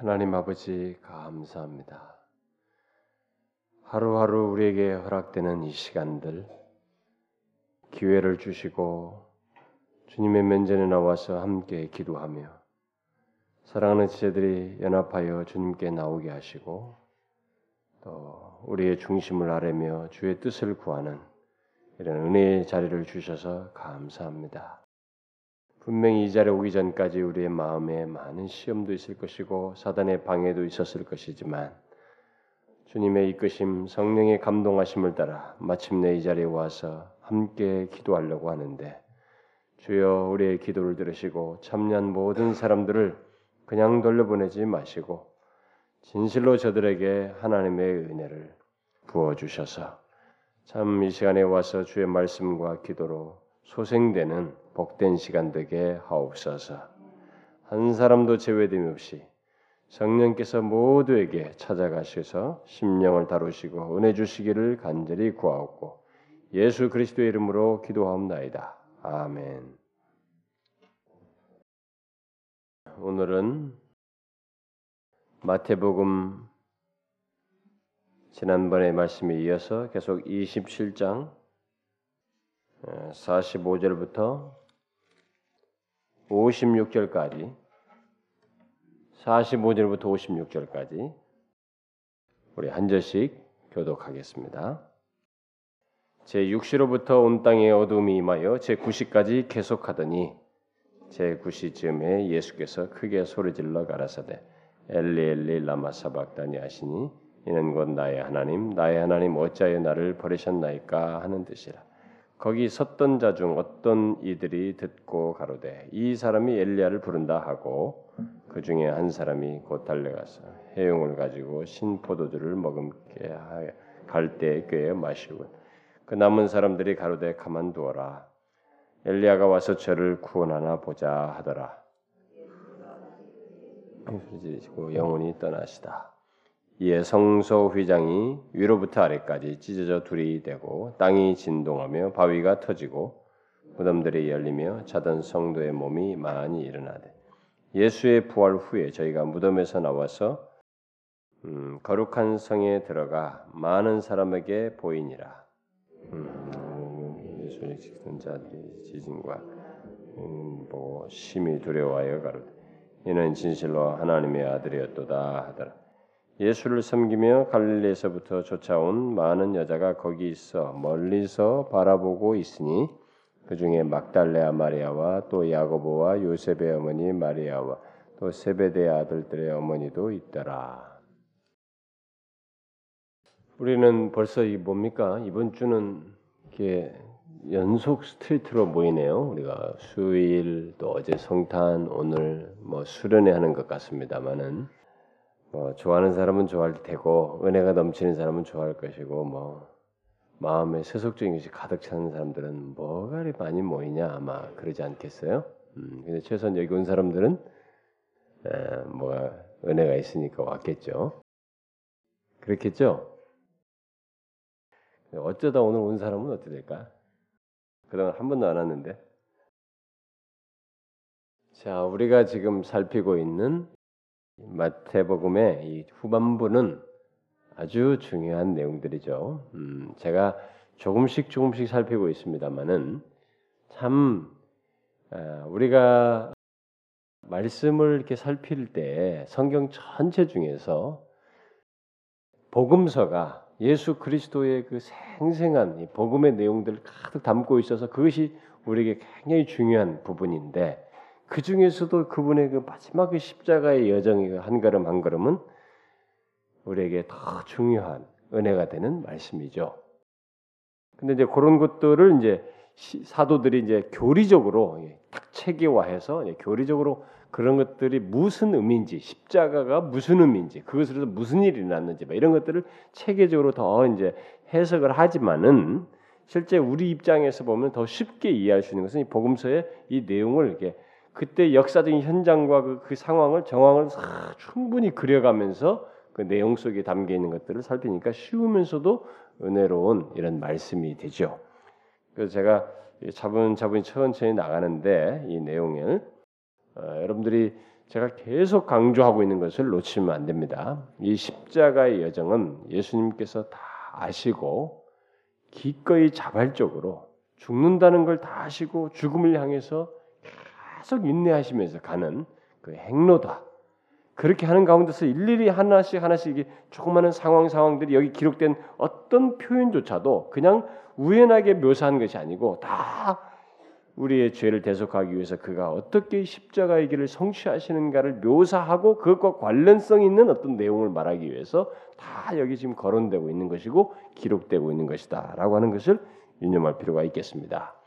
하나님 아버지 감사합니다. 하루하루 우리에게 허락되는 이 시간들 기회를 주시고 주님의 면전에 나와서 함께 기도하며 사랑하는 지체들이 연합하여 주님께 나오게 하시고 또 우리의 중심을 아뢰며 주의 뜻을 구하는 이런 은혜의 자리를 주셔서 감사합니다. 분명히 이 자리에 오기 전까지 우리의 마음에 많은 시험도 있을 것이고 사단의 방해도 있었을 것이지만 주님의 이끄심, 성령의 감동하심을 따라 마침내 이 자리에 와서 함께 기도하려고 하는데 주여 우리의 기도를 들으시고 참여한 모든 사람들을 그냥 돌려보내지 마시고 진실로 저들에게 하나님의 은혜를 부어 주셔서 참 이 시간에 와서 주의 말씀과 기도로 소생되는 복된 시간 되게 하옵소서. 한 사람도 제외됨 없이 성령께서 모두에게 찾아가셔서 심령을 다루시고 은혜 주시기를 간절히 구하옵고 예수 그리스도의 이름으로 기도하옵나이다. 아멘. 오늘은 마태복음 지난번의 말씀에 이어서 계속 27장 45절부터 56절까지 45절부터 56절까지 우리 한 절씩 교독하겠습니다. 제 6시로부터 온 땅에 어둠이 임하여 제 9시까지 계속하더니 제 9시 쯤에 예수께서 크게 소리질러 가라사대 엘리 엘리 라마 사박다니 하시니 이는 곧 나의 하나님 나의 하나님 어찌하여 나를 버리셨나이까 하는 뜻이라 거기 섰던 자 중 어떤 이들이 듣고 가로되 이 사람이 엘리야를 부른다 하고 그 중에 한 사람이 곧 달려가서 해용을 가지고 신 포도주를 머금게 갈대 꾀에 마시고 그 남은 사람들이 가로되 가만두어라 엘리야가 와서 저를 구원하나 보자 하더라. 소리지르시고 영혼이 떠나시다. 이에 성소 휘장이 위로부터 아래까지 찢어져 둘이 되고 땅이 진동하며 바위가 터지고 무덤들이 열리며 자던 성도의 몸이 많이 일어나되 예수의 부활 후에 저희가 무덤에서 나와서 음, 거룩한 성에 들어가 많은 사람에게 보이니라. 음, 예수의 지키던 자들이 지진과 음, 보고 심히 두려워하여 가로되 이는 진실로 하나님의 아들이었도다 하더라. 예수를 섬기며 갈릴리에서부터 쫓아온 많은 여자가 거기 있어 멀리서 바라보고 있으니 그 중에 막달레아 마리아와 또 야고보와 요셉의 어머니 마리아와 또 세베대 아들들의 어머니도 있더라. 우리는 벌써 이 뭡니까 이번 주는 이렇게 연속 스트레이트로 모이네요. 우리가 수요일 또 어제 성탄 오늘 뭐 수련회 하는 것 같습니다만은 뭐 좋아하는 사람은 좋아할 테고 은혜가 넘치는 사람은 좋아할 것이고 뭐 마음에 세속적인 것이 가득 차는 사람들은 뭐가 이리 많이 모이냐 아마 그러지 않겠어요? 음, 근데 최소한 여기 온 사람들은 에, 뭐가 은혜가 있으니까 왔겠죠. 그렇겠죠? 어쩌다 오늘 온 사람은 어떻게 될까? 그동안 한 번도 안 왔는데. 자, 우리가 지금 살피고 있는 마태복음의 이 후반부는 아주 중요한 내용들이죠. 음, 제가 조금씩 조금씩 살피고 있습니다만은 참 아, 우리가 말씀을 이렇게 살필 때 성경 전체 중에서 복음서가 예수 그리스도의 그 생생한 복음의 내용들을 가득 담고 있어서 그것이 우리에게 굉장히 중요한 부분인데 그 중에서도 그분의 그 마지막 그 십자가의 여정의 그한 걸음 한 걸음은 우리에게 더 중요한 은혜가 되는 말씀이죠. 근데 이제 그런 것들을 이제 사도들이 이제 교리적으로 딱 체계화해서 교리적으로 그런 것들이 무슨 의미인지 십자가가 무슨 의미인지 그것으로 무슨 일이 일어났는지 이런 것들을 체계적으로 더 이제 해석을 하지만은 실제 우리 입장에서 보면 더 쉽게 이해할 수 있는 것은 이 복음서의 이 내용을 이렇게 그때 역사적인 현장과 그, 그 상황을 정황을 충분히 그려가면서 그 내용 속에 담겨 있는 것들을 살피니까 쉬우면서도 은혜로운 이런 말씀이 되죠. 그래서 제가 차분차분히 천천히 나가는데 이 내용을 어, 여러분들이 제가 계속 강조하고 있는 것을 놓치면 안 됩니다. 이 십자가의 여정은 예수님께서 다 아시고 기꺼이 자발적으로 죽는다는 걸 다 아시고 죽음을 향해서 계속 인내하시면서 가는 그 행로다. 그렇게 하는 가운데서 일일이 하나씩 하나씩 조그마한 상황 상황들이 여기 기록된 어떤 표현조차도 그냥 우연하게 묘사한 것이 아니고 다 우리의 죄를 대속하기 위해서 그가 어떻게 십자가의 길을 성취하시는가를 묘사하고 그것과 관련성 있는 어떤 내용을 말하기 위해서 다 여기 지금 거론되고 있는 것이고 기록되고 있는 것이다라고 하는 것을 유념할 필요가 있겠습니다.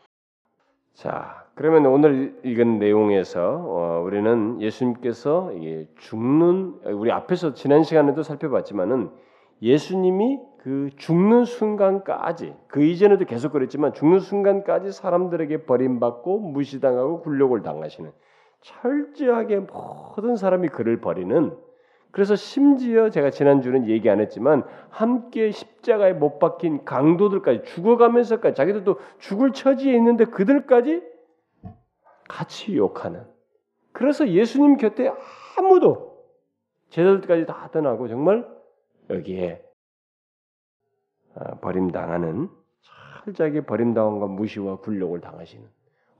자, 그러면 오늘 읽은 내용에서 어, 우리는 예수님께서 죽는 우리 앞에서 지난 시간에도 살펴봤지만은 예수님이 그 죽는 순간까지 그 이전에도 계속 그랬지만 죽는 순간까지 사람들에게 버림받고 무시당하고 굴욕을 당하시는 철저하게 모든 사람이 그를 버리는 그래서 심지어 제가 지난주는 얘기 안 했지만 함께 십자가에 못 박힌 강도들까지 죽어가면서까지 자기들도 죽을 처지에 있는데 그들까지 같이 욕하는. 그래서 예수님 곁에 아무도 제자들까지 다 떠나고 정말 여기에 아, 버림당하는 철저하게 버림당함과 무시와 굴욕을 당하시는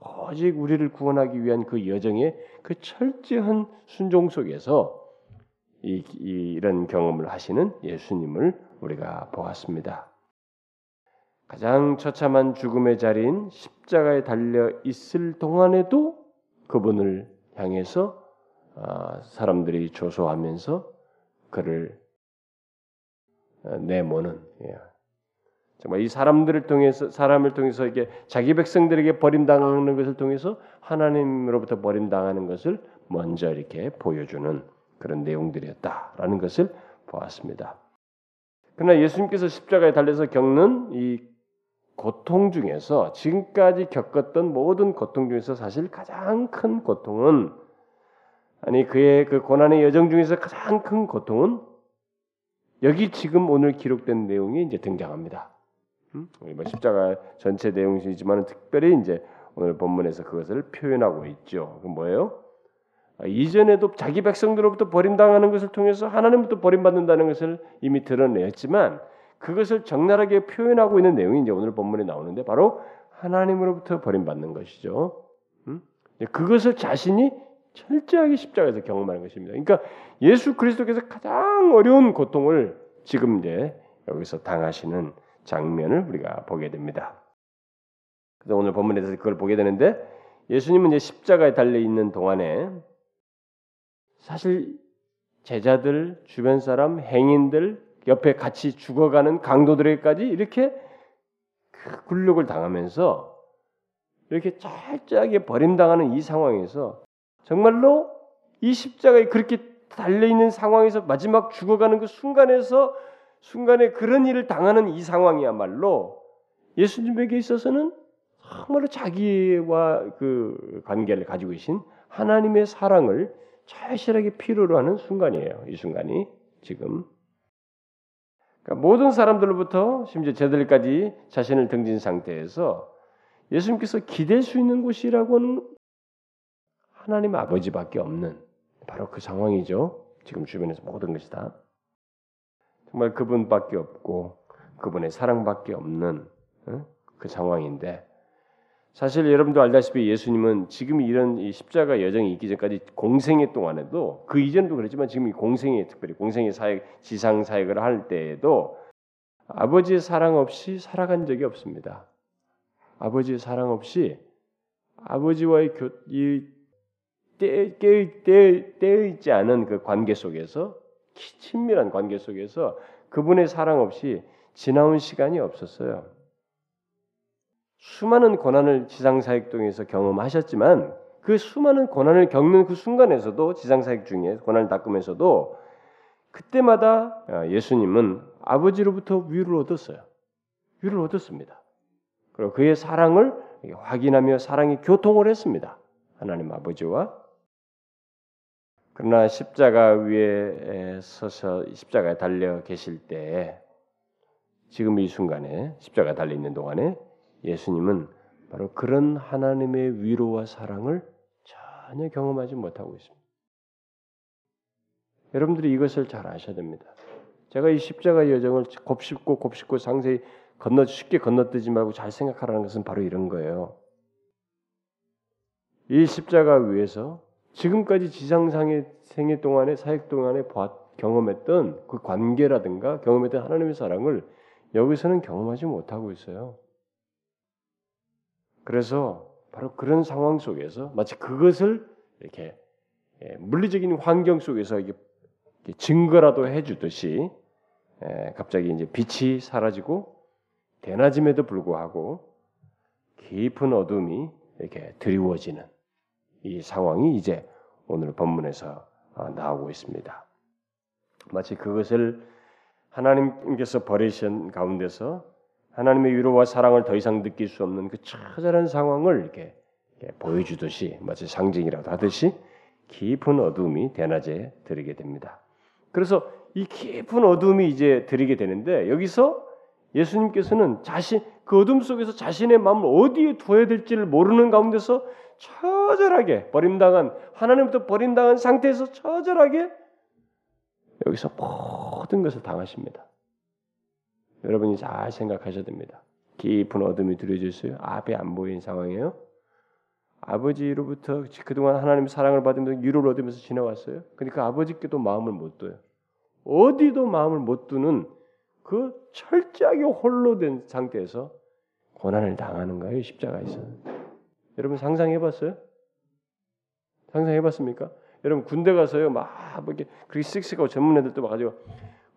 오직 우리를 구원하기 위한 그 여정의 그 철저한 순종 속에서 이, 이런 경험을 하시는 예수님을 우리가 보았습니다. 가장 처참한 죽음의 자리인 십자가에 달려 있을 동안에도 그분을 향해서 아, 사람들이 조소하면서 그를 어, 내모는 예. 정말 이 사람들을 통해서 사람을 통해서 이게 자기 백성들에게 버림당하는 것을 통해서 하나님으로부터 버림당하는 것을 먼저 이렇게 보여주는 그런 내용들이었다라는 것을 보았습니다. 그러나 예수님께서 십자가에 달려서 겪는 이 고통 중에서 지금까지 겪었던 모든 고통 중에서 사실 가장 큰 고통은 아니 그의 그 고난의 여정 중에서 가장 큰 고통은 여기 지금 오늘 기록된 내용이 이제 등장합니다. 음? 뭐 십자가 전체 내용이지만 특별히 이제 오늘 본문에서 그것을 표현하고 있죠. 그 뭐예요? 아, 이전에도 자기 백성들로부터 버림당하는 것을 통해서 하나님부터 버림받는다는 것을 이미 드러냈지만 그것을 적나라하게 표현하고 있는 내용이 이제 오늘 본문에 나오는데 바로 하나님으로부터 버림받는 것이죠. 음? 그것을 자신이 철저하게 십자가에서 경험하는 것입니다. 그러니까 예수 그리스도께서 가장 어려운 고통을 지금 이제 여기서 당하시는 장면을 우리가 보게 됩니다. 그래서 오늘 본문에서 그걸 보게 되는데 예수님은 이제 십자가에 달려 있는 동안에 사실 제자들, 주변 사람, 행인들, 옆에 같이 죽어가는 강도들에게까지 이렇게 그 굴욕을 당하면서 이렇게 철저하게 버림당하는 이 상황에서 정말로 이 십자가에 그렇게 달려 있는 상황에서 마지막 죽어가는 그 순간에서 순간에 그런 일을 당하는 이 상황이야말로 예수님에게 있어서는 정말로 자기와 그 관계를 가지고 계신 하나님의 사랑을 절실하게 필요로 하는 순간이에요. 이 순간이 지금. 그러니까 모든 사람들로부터 심지어 제들까지 자신을 등진 상태에서 예수님께서 기댈 수 있는 곳이라고는 하나님 아버지밖에 없는 바로 그 상황이죠. 지금 주변에서 모든 것이 다 정말 그분밖에 없고 그분의 사랑밖에 없는 그 상황인데 사실 여러분도 알다시피 예수님은 지금 이런 이 십자가 여정이 있기 전까지 공생애 동안에도 그 이전도 그랬지만 지금 이 공생애 특별히 공생애 사역 지상 사역을 할 때에도 아버지의 사랑 없이 살아간 적이 없습니다. 아버지의 사랑 없이 아버지와의 교, 이 떼어 있지 않은 그 관계 속에서 친밀한 관계 속에서 그분의 사랑 없이 지나온 시간이 없었어요. 수많은 고난을 지상사역동에서 경험하셨지만 그 수많은 고난을 겪는 그 순간에서도 지상사역 중에 고난을 닦으면서도 그때마다 아, 예수님은 아버지로부터 위를 얻었어요. 위를 얻었습니다. 그리고 그의 사랑을 확인하며 사랑이 교통을 했습니다. 하나님 아버지와 그러나 십자가 위에 서서 십자가에 달려 계실 때 지금 이 순간에 십자가 달려 있는 동안에 예수님은 바로 그런 하나님의 위로와 사랑을 전혀 경험하지 못하고 있습니다. 여러분들이 이것을 잘 아셔야 됩니다. 제가 이 십자가 여정을 곱씹고 곱씹고 상세히 건너 쉽게 건너뛰지 말고 잘 생각하라는 것은 바로 이런 거예요. 이 십자가 위에서 지금까지 지상상의 생애 동안에 사역 동안에 경험했던 그 관계라든가 경험했던 하나님의 사랑을 여기서는 경험하지 못하고 있어요. 그래서 바로 그런 상황 속에서 마치 그것을 이렇게 예, 물리적인 환경 속에서 이게 증거라도 해주듯이 예, 갑자기 이제 빛이 사라지고 대낮임에도 불구하고 깊은 어둠이 이렇게 드리워지는 이 상황이 이제 오늘 본문에서 어, 나오고 있습니다. 마치 그것을 하나님께서 버리신 가운데서 하나님의 위로와 사랑을 더 이상 느낄 수 없는 그 처절한 상황을 이렇게, 보여주듯이 마치 상징이라도 하듯이 깊은 어둠이 대낮에 들이게 됩니다. 그래서 이 깊은 어둠이 이제 들이게 되는데 여기서 예수님께서는 자신 그 어둠 속에서 자신의 마음을 어디에 두어야 될지를 모르는 가운데서 처절하게 버림당한 하나님부터 버림당한 상태에서 처절하게 여기서 모든 것을 당하십니다. 여러분이 잘 생각하셔야 됩니다. 깊은 어둠이 들어져 있어요. 앞에 안 보이는 상황이에요. 아버지로부터 그동안 하나님 사랑을 받으면서 위로를 얻으면서 지나왔어요. 그러니까 아버지께도 마음을 못 둬요. 어디도 마음을 못 두는 그 철저하게 홀로 된 상태에서 고난을 당하는 거예요. 십자가에서. 여러분 상상해 봤어요? 상상해 봤습니까? 여러분 군대 가서요 막뭐 이렇게 씩씩하고 전문 애들도 와 가지고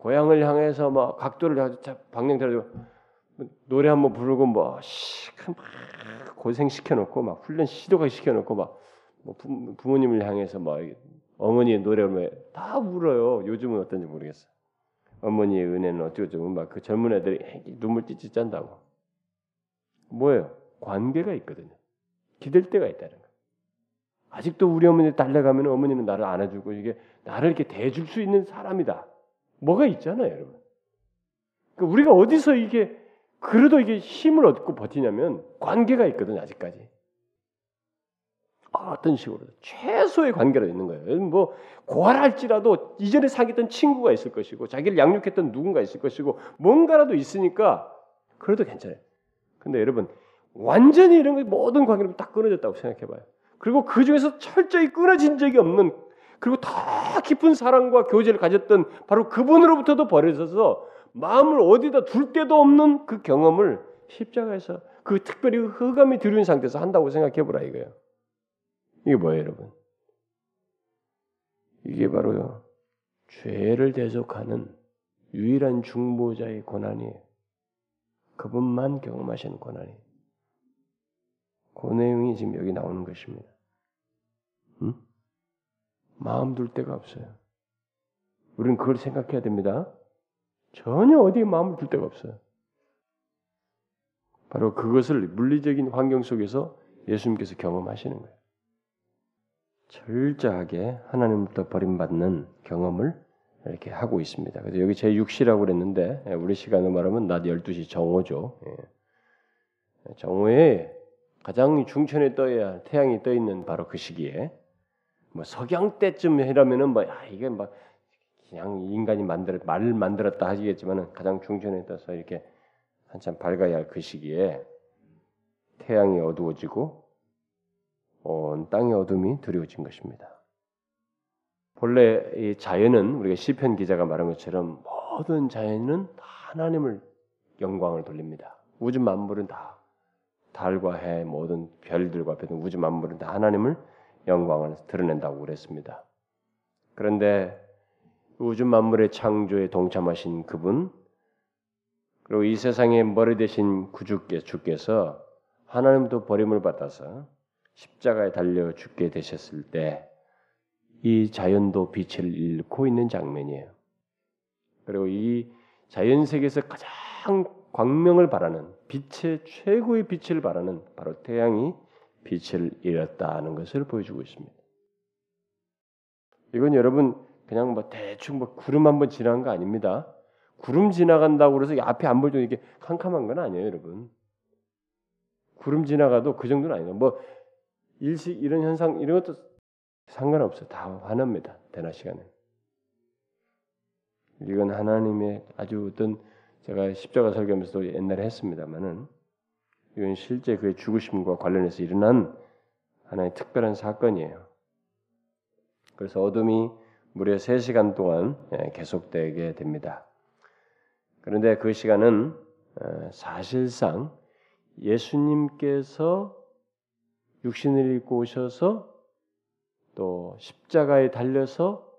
고향을 향해서 막 각도를 방향 들어가지고 노래 한번 부르고 뭐 시큰 막 고생 시켜놓고 막 훈련 시도가 시켜놓고 막 뭐 부모님을 향해서 막 어머니의 노래를 다 울어요. 요즘은 어떤지 모르겠어. 어머니의 은혜는 어쩌고 막그 젊은 애들이 눈물 찢찢 짠다고. 뭐예요? 관계가 있거든요. 기댈 때가 있다는 거예요. 아직도 우리 어머니 달래가면 어머니는 나를 안아주고 이게 나를 이렇게 대줄 수 있는 사람이다. 뭐가 있잖아요, 여러분. 그러니까 우리가 어디서 이게 그래도 이게 힘을 얻고 버티냐면 관계가 있거든요, 아직까지. 어떤 식으로 최소의 관계로 있는 거예요. 뭐 고활할지라도 이전에 사귀었던 친구가 있을 것이고 자기를 양육했던 누군가 있을 것이고 뭔가라도 있으니까 그래도 괜찮아요. 근데 여러분 완전히 이런 모든 관계를 딱 끊어졌다고 생각해봐요. 그리고 그 중에서 철저히 끊어진 적이 없는 그리고 더 깊은 사랑과 교제를 가졌던 바로 그분으로부터도 버려져서 마음을 어디다 둘 데도 없는 그 경험을 십자가에서 그 특별히 흑암이 들은 상태에서 한다고 생각해 보라 이거예요. 이게 뭐예요, 여러분? 이게 바로요 죄를 대속하는 유일한 중보자의 고난이에요. 그분만 경험하시는 고난이에요. 그 내용이 지금 여기 나오는 것입니다. 응? 마음 둘 데가 없어요. 우리는 그걸 생각해야 됩니다. 전혀 어디에 마음을 둘 데가 없어요. 바로 그것을 물리적인 환경 속에서 예수님께서 경험하시는 거예요. 철저하게 하나님부터 버림받는 경험을 이렇게 하고 있습니다. 그래서 여기 제 6시라고 그랬는데 우리 시간으로 말하면 낮 12시 정오죠. 예. 정오에 가장 중천에 떠야 태양이 떠 있는 바로 그 시기에 뭐 석양 때쯤 이라면은 뭐 야, 이게 막 그냥 인간이 만들 말을 만들었다 하시겠지만은 가장 중천에 떠서 이렇게 한참 밝아야 할 그 시기에 태양이 어두워지고 온 땅의 어둠이 드리워진 것입니다. 본래 이 자연은 우리가 시편 기자가 말한 것처럼 모든 자연은 하나님을 영광을 돌립니다. 우주 만물은 다 달과 해 모든 별들과 배든 우주 만물은 다 하나님을 영광을 드러낸다고 그랬습니다. 그런데 우주 만물의 창조에 동참하신 그분 그리고 이 세상의 머리 대신 구주께 주께서 하나님도 버림을 받아서 십자가에 달려 죽게 되셨을 때 이 자연도 빛을 잃고 있는 장면이에요. 그리고 이 자연 세계에서 가장 광명을 바라는 빛의 최고의 빛을 바라는 바로 태양이 빛을 잃었다는 것을 보여주고 있습니다. 이건 여러분 그냥 뭐 대충 뭐 구름 한번 지나간 거 아닙니다. 구름 지나간다고 그래서 앞에 안 보이도 이게 캄캄한 건 아니에요, 여러분. 구름 지나가도 그 정도는 아니에요. 뭐 일식 이런 현상 이런 것도 상관없어요. 다 환합니다. 대낮 시간에. 이건 하나님의 아주 어떤 제가 십자가 설교하면서도 옛날에 했습니다만은 이건 실제 그의 죽으심과 관련해서 일어난 하나의 특별한 사건이에요. 그래서 어둠이 무려 3시간 동안 예, 계속되게 됩니다. 그런데 그 시간은 어, 사실상 예수님께서 육신을 입고 오셔서 또 십자가에 달려서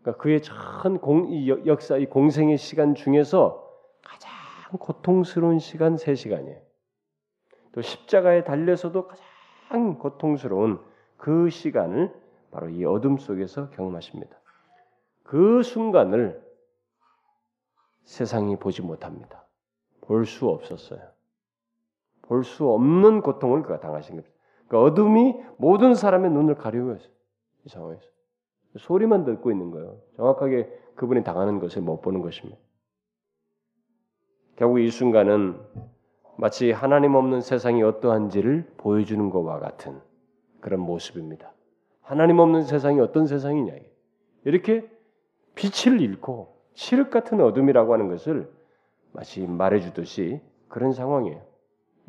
그러니까 그의 전 공, 역사 이 공생의 시간 중에서 가장 고통스러운 시간 3시간이에요. 또 십자가에 달려서도 가장 고통스러운 그 시간을 바로 이 어둠 속에서 경험하십니다. 그 순간을 세상이 보지 못합니다. 볼 수 없었어요. 볼 수 없는 고통을 그가 당하신 겁니다. 그 어둠이 모든 사람의 눈을 가리고 있어요. 이 상황에서. 소리만 듣고 있는 거예요. 정확하게 그분이 당하는 것을 못 보는 것입니다. 결국 이 순간은 마치 하나님 없는 세상이 어떠한지를 보여주는 것과 같은 그런 모습입니다. 하나님 없는 세상이 어떤 세상이냐. 이렇게 빛을 잃고 칠흑 같은 어둠이라고 하는 것을 마치 말해주듯이 그런 상황이에요.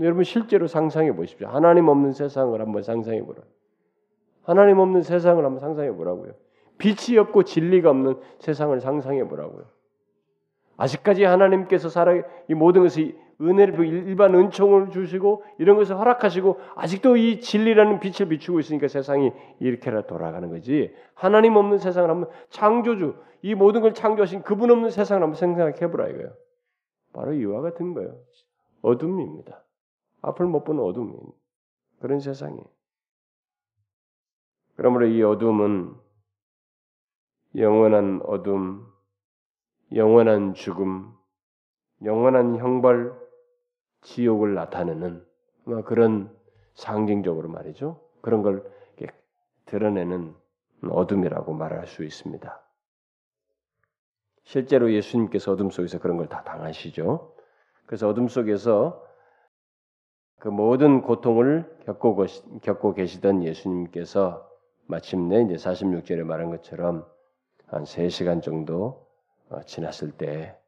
여러분 실제로 상상해 보십시오. 하나님 없는 세상을 한번 상상해 보라. 하나님 없는 세상을 한번 상상해 보라고요. 빛이 없고 진리가 없는 세상을 상상해 보라고요. 아직까지 하나님께서 살아 이 모든 것이 은혜를 일반 은총을 주시고 이런 것을 허락하시고 아직도 이 진리라는 빛을 비추고 있으니까 세상이 이렇게라 돌아가는 거지. 하나님 없는 세상을 한번 창조주 이 모든 걸 창조하신 그분 없는 세상을 한번 생각해 보라 이거예요. 바로 이와 같은 거예요. 어둠입니다. 앞을 못 보는 어둠 그런 세상이에요. 그러므로 이 어둠은 영원한 어둠, 영원한 죽음, 영원한 형벌, 지옥을 나타내는 그런 상징적으로 말이죠. 그런 걸 드러내는 어둠이라고 말할 수 있습니다. 실제로 예수님께서 어둠 속에서 그런 걸 다 당하시죠. 그래서 어둠 속에서 그 모든 고통을 겪고, 겪고 계시던 예수님께서 마침내 이제 46절에 말한 것처럼 한 3시간 정도 어, 지났을 때다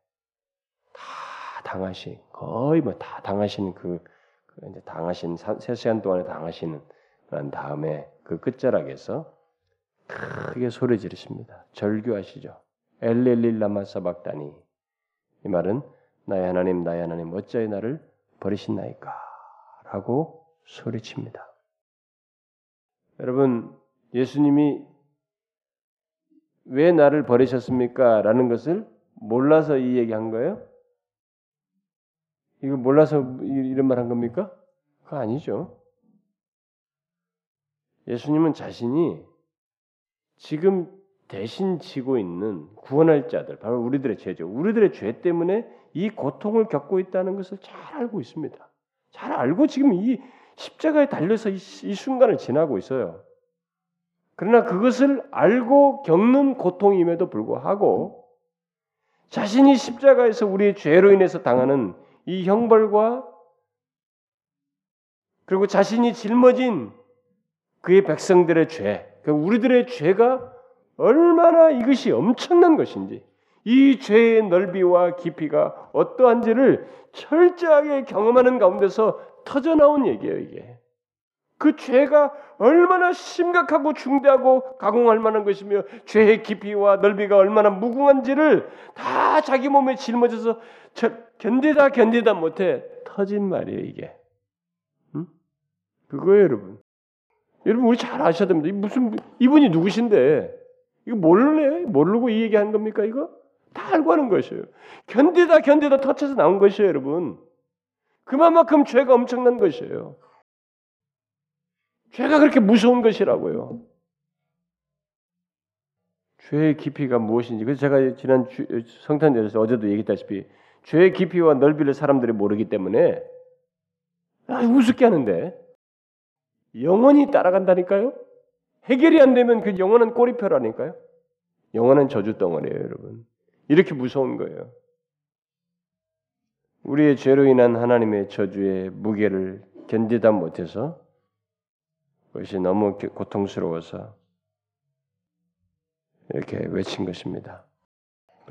당하신 거의 뭐 다 당하신 그, 그 이제 당하신 3시간 동안에 당하시는 다음에 그 끝자락에서 크게 소리 지르십니다. 절규하시죠. 엘렐릴 라마 사박다니 이 말은 나의 하나님 나의 하나님 어찌하여 나를 버리신나이까 라고 소리칩니다. 여러분 예수님이 왜 나를 버리셨습니까? 라는 것을 몰라서 이 얘기한 거예요? 이거 몰라서 이런 말 한 겁니까? 그거 아니죠. 예수님은 자신이 지금 대신 지고 있는 구원할 자들, 바로 우리들의 죄죠. 우리들의 죄 때문에 이 고통을 겪고 있다는 것을 잘 알고 있습니다. 잘 알고 지금 이 십자가에 달려서 이, 이 순간을 지나고 있어요. 그러나 그것을 알고 겪는 고통임에도 불구하고 자신이 십자가에서 우리의 죄로 인해서 당하는 이 형벌과 그리고 자신이 짊어진 그의 백성들의 죄, 그 우리들의 죄가 얼마나 이것이 엄청난 것인지, 이 죄의 넓이와 깊이가 어떠한지를 철저하게 경험하는 가운데서 터져 나온 얘기예요, 이게. 그 죄가 얼마나 심각하고 중대하고 가공할 만한 것이며 죄의 깊이와 넓이가 얼마나 무궁한지를 다 자기 몸에 짊어져서 견디다 견디다 못해 터진 말이에요 이게. 응? 그거예요 여러분. 여러분 우리 잘 아셔야 됩니다. 무슨 이분이 누구신데 이거 몰래 모르고 이 얘기 한 겁니까 이거? 다 알고 하는 것이에요. 견디다 견디다 터쳐서 나온 것이에요 여러분. 그만큼 죄가 엄청난 것이에요. 죄가 그렇게 무서운 것이라고요. 죄의 깊이가 무엇인지. 그래서 제가 지난 성탄절에서 어제도 얘기했다시피 죄의 깊이와 넓이를 사람들이 모르기 때문에 아, 우습게 하는데 영원히 따라간다니까요. 해결이 안 되면 그 영원한 꼬리표라니까요. 영원한 저주 덩어리예요, 여러분. 이렇게 무서운 거예요. 우리의 죄로 인한 하나님의 저주의 무게를 견디다 못해서 그것이 너무 고통스러워서 이렇게 외친 것입니다.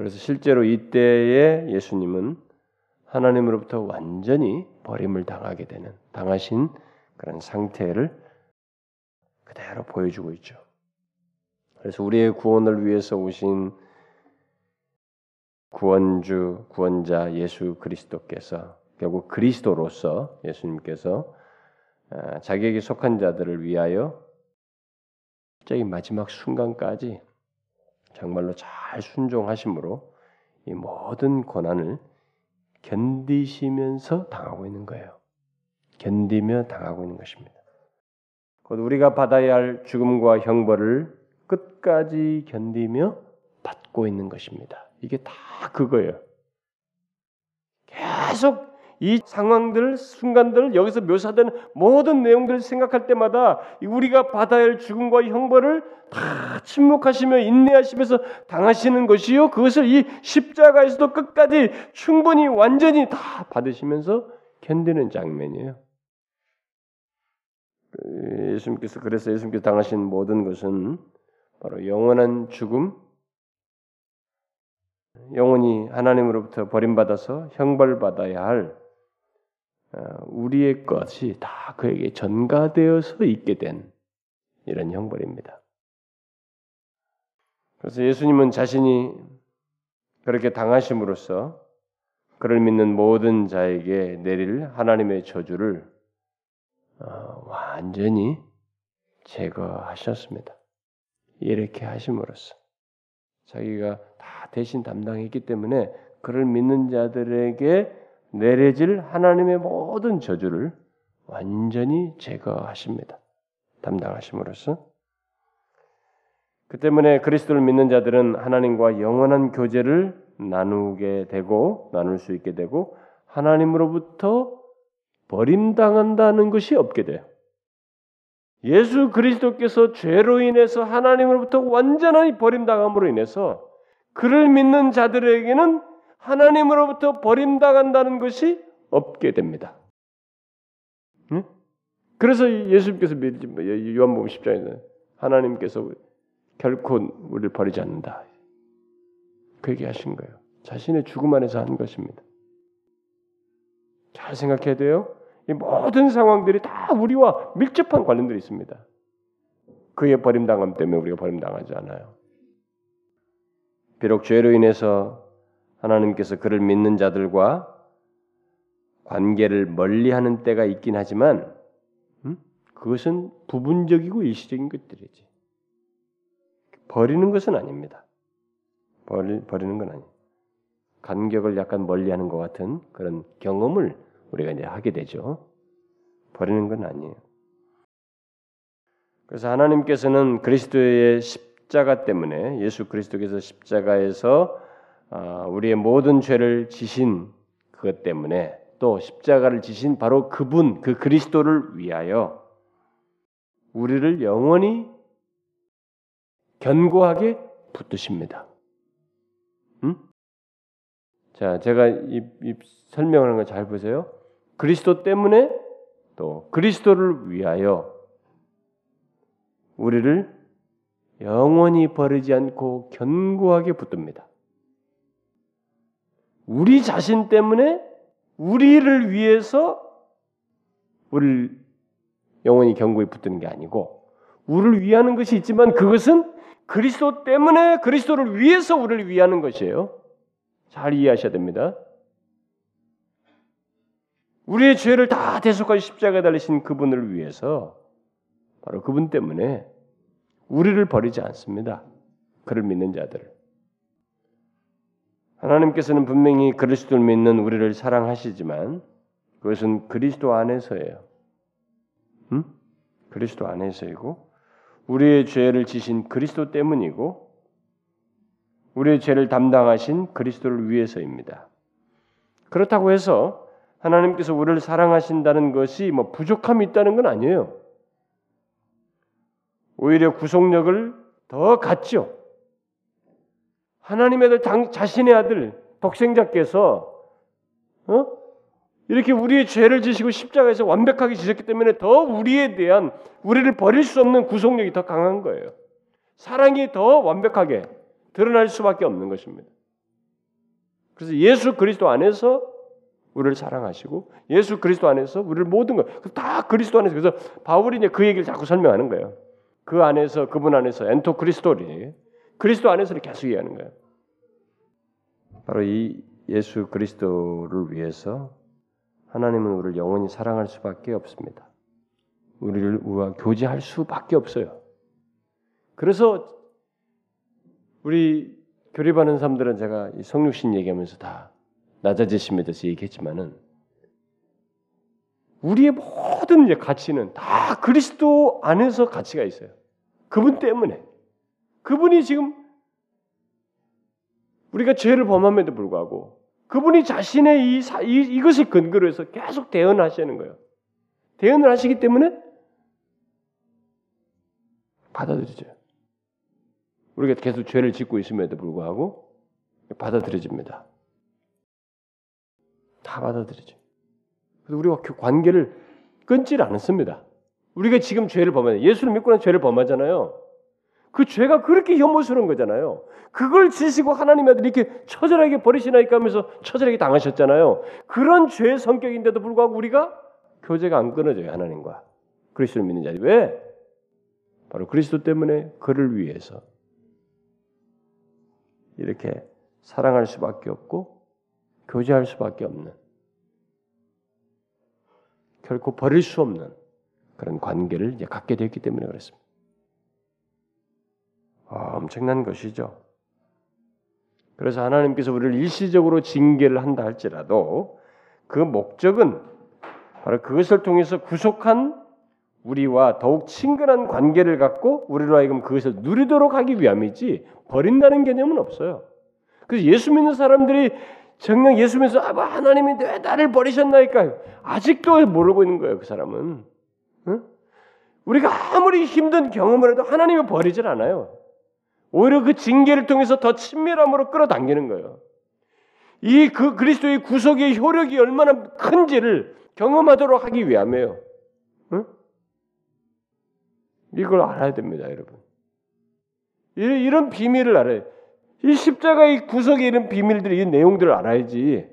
그래서 실제로 이때에 예수님은 하나님으로부터 완전히 버림을 당하게 되는 당하신 그런 상태를 그대로 보여주고 있죠. 그래서 우리의 구원을 위해서 오신 구원주, 구원자 예수 그리스도께서 결국 그리스도로서 예수님께서 아, 자기에게 속한 자들을 위하여 저기 마지막 순간까지 정말로 잘 순종하심으로 이 모든 고난을 견디시면서 당하고 있는 거예요. 견디며 당하고 있는 것입니다. 곧 우리가 받아야 할 죽음과 형벌을 끝까지 견디며 받고 있는 것입니다. 이게 다 그거예요. 계속 이 상황들, 순간들, 여기서 묘사된 모든 내용들을 생각할 때마다 우리가 받아야 할 죽음과 형벌을 다 침묵하시며 인내하시면서 당하시는 것이요. 그것을 이 십자가에서도 끝까지 충분히 완전히 다 받으시면서 견디는 장면이에요. 예수님께서 그래서 예수님께서 당하신 모든 것은 바로 영원한 죽음, 영원히 하나님으로부터 버림받아서 형벌받아야 할 어, 우리의 것이 다 그에게 전가되어서 있게 된 이런 형벌입니다. 그래서 예수님은 자신이 그렇게 당하심으로써 그를 믿는 모든 자에게 내릴 하나님의 저주를 어, 완전히 제거하셨습니다. 이렇게 하심으로써 자기가 다 대신 담당했기 때문에 그를 믿는 자들에게 내려질 하나님의 모든 저주를 완전히 제거하십니다. 담당하심으로써. 그 때문에 그리스도를 믿는 자들은 하나님과 영원한 교제를 나누게 되고 나눌 수 있게 되고 하나님으로부터 버림당한다는 것이 없게 돼요. 예수 그리스도께서 죄로 인해서 하나님으로부터 완전히 버림당함으로 인해서 그를 믿는 자들에게는 하나님으로부터 버림당한다는 것이 없게 됩니다. 응? 그래서 예수님께서 요한복음 10장에서 하나님께서 결코 우리를 버리지 않는다. 그 얘기 하신 거예요. 자신의 죽음 안에서 한 것입니다. 잘 생각해야 돼요. 이 모든 상황들이 다 우리와 밀접한 관련들이 있습니다. 그의 버림당함 때문에 우리가 버림당하지 않아요. 비록 죄로 인해서 하나님께서 그를 믿는 자들과 관계를 멀리하는 때가 있긴 하지만 음? 그것은 부분적이고 일시적인 것들이지. 버리는 것은 아닙니다. 버리, 버리는 건 아니에요. 간격을 약간 멀리하는 것 같은 그런 경험을 우리가 이제 하게 되죠. 버리는 건 아니에요. 그래서 하나님께서는 그리스도의 십자가 때문에 예수 그리스도께서 십자가에서 아, 우리의 모든 죄를 지신 그것 때문에 또 십자가를 지신 바로 그분 그 그리스도를 위하여 우리를 영원히 견고하게 붙드십니다. 음? 자, 제가 이, 이 설명하는 거잘 보세요. 그리스도 때문에 또 그리스도를 위하여 우리를 영원히 버리지 않고 견고하게 붙듭니다. 우리 자신 때문에 우리를 위해서 우리를 영원히 경고에 붙드는 게 아니고 우리를 위하는 것이 있지만 그것은 그리스도 때문에 그리스도를 위해서 우리를 위하는 것이에요. 잘 이해하셔야 됩니다. 우리의 죄를 다 대속하시 십자가에 달리신 그분을 위해서 바로 그분 때문에 우리를 버리지 않습니다. 그를 믿는 자들을. 하나님께서는 분명히 그리스도를 믿는 우리를 사랑하시지만 그것은 그리스도 안에서예요. 음? 그리스도 안에서이고 우리의 죄를 지신 그리스도 때문이고 우리의 죄를 담당하신 그리스도를 위해서입니다. 그렇다고 해서 하나님께서 우리를 사랑하신다는 것이 뭐 부족함이 있다는 건 아니에요. 오히려 구속력을 더 갖죠. 하나님의 아들 당, 자신의 아들 독생자께서 어? 이렇게 우리의 죄를 지시고 십자가에서 완벽하게 지셨기 때문에 더 우리에 대한 우리를 버릴 수 없는 구속력이 더 강한 거예요. 사랑이 더 완벽하게 드러날 수밖에 없는 것입니다. 그래서 예수 그리스도 안에서 우리를 사랑하시고 예수 그리스도 안에서 우리를 모든 것다 그리스도 안에서 그래서 바울이 이제 그 얘기를 자꾸 설명하는 거예요. 그 안에서 그분 안에서 엔토 그리스도리 그리스도 안에서를 계속 얘기하는 거예요. 바로 이 예수 그리스도를 위해서 하나님은 우리를 영원히 사랑할 수밖에 없습니다. 우리를 우리와 교제할 수밖에 없어요. 그래서 우리 교리받는 사람들은 제가 성육신 얘기하면서 다 낮아지심에 대해서 얘기했지만은 우리의 모든 가치는 다 그리스도 안에서 가치가 있어요. 그분 때문에 그분이 지금 우리가 죄를 범함에도 불구하고 그분이 자신의 이, 사, 이 이것을 근거로 해서 계속 대언하시는 거예요. 대언을 하시기 때문에 받아들이죠. 우리가 계속 죄를 짓고 있음에도 불구하고 받아들여집니다. 다 받아들이죠. 그래서 우리가 그 관계를 끊질 않습니다. 우리가 지금 죄를 범하잖아요. 예수를 믿고 난 죄를 범하잖아요. 그 죄가 그렇게 혐오스러운 거잖아요. 그걸 지시고 하나님의 아들이 이렇게 처절하게 버리시나이까 하면서 처절하게 당하셨잖아요. 그런 죄의 성격인데도 불구하고 우리가 교제가 안 끊어져요. 하나님과. 그리스도를 믿는 자리. 왜? 바로 그리스도 때문에 그를 위해서 이렇게 사랑할 수밖에 없고 교제할 수밖에 없는 결코 버릴 수 없는 그런 관계를 이제 갖게 되었기 때문에 그렇습니다. 아, 엄청난 것이죠. 그래서 하나님께서 우리를 일시적으로 징계를 한다 할지라도 그 목적은 바로 그것을 통해서 구속한 우리와 더욱 친근한 관계를 갖고 우리로 하여금 그것을 누리도록 하기 위함이지 버린다는 개념은 없어요. 그래서 예수 믿는 사람들이 정녕 예수 믿어서 아, 뭐 하나님이 왜 나를 버리셨나니까 아직도 모르고 있는 거예요. 그 사람은. 응? 우리가 아무리 힘든 경험을 해도 하나님이 버리질 않아요. 오히려 그 징계를 통해서 더 친밀함으로 끌어당기는 거예요. 이 그 그리스도의 구속의 효력이 얼마나 큰지를 경험하도록 하기 위함이에요. 응? 이걸 알아야 됩니다, 여러분. 이런 비밀을 알아요. 이 십자가의 구석에 이런 비밀들, 이 내용들을 알아야지.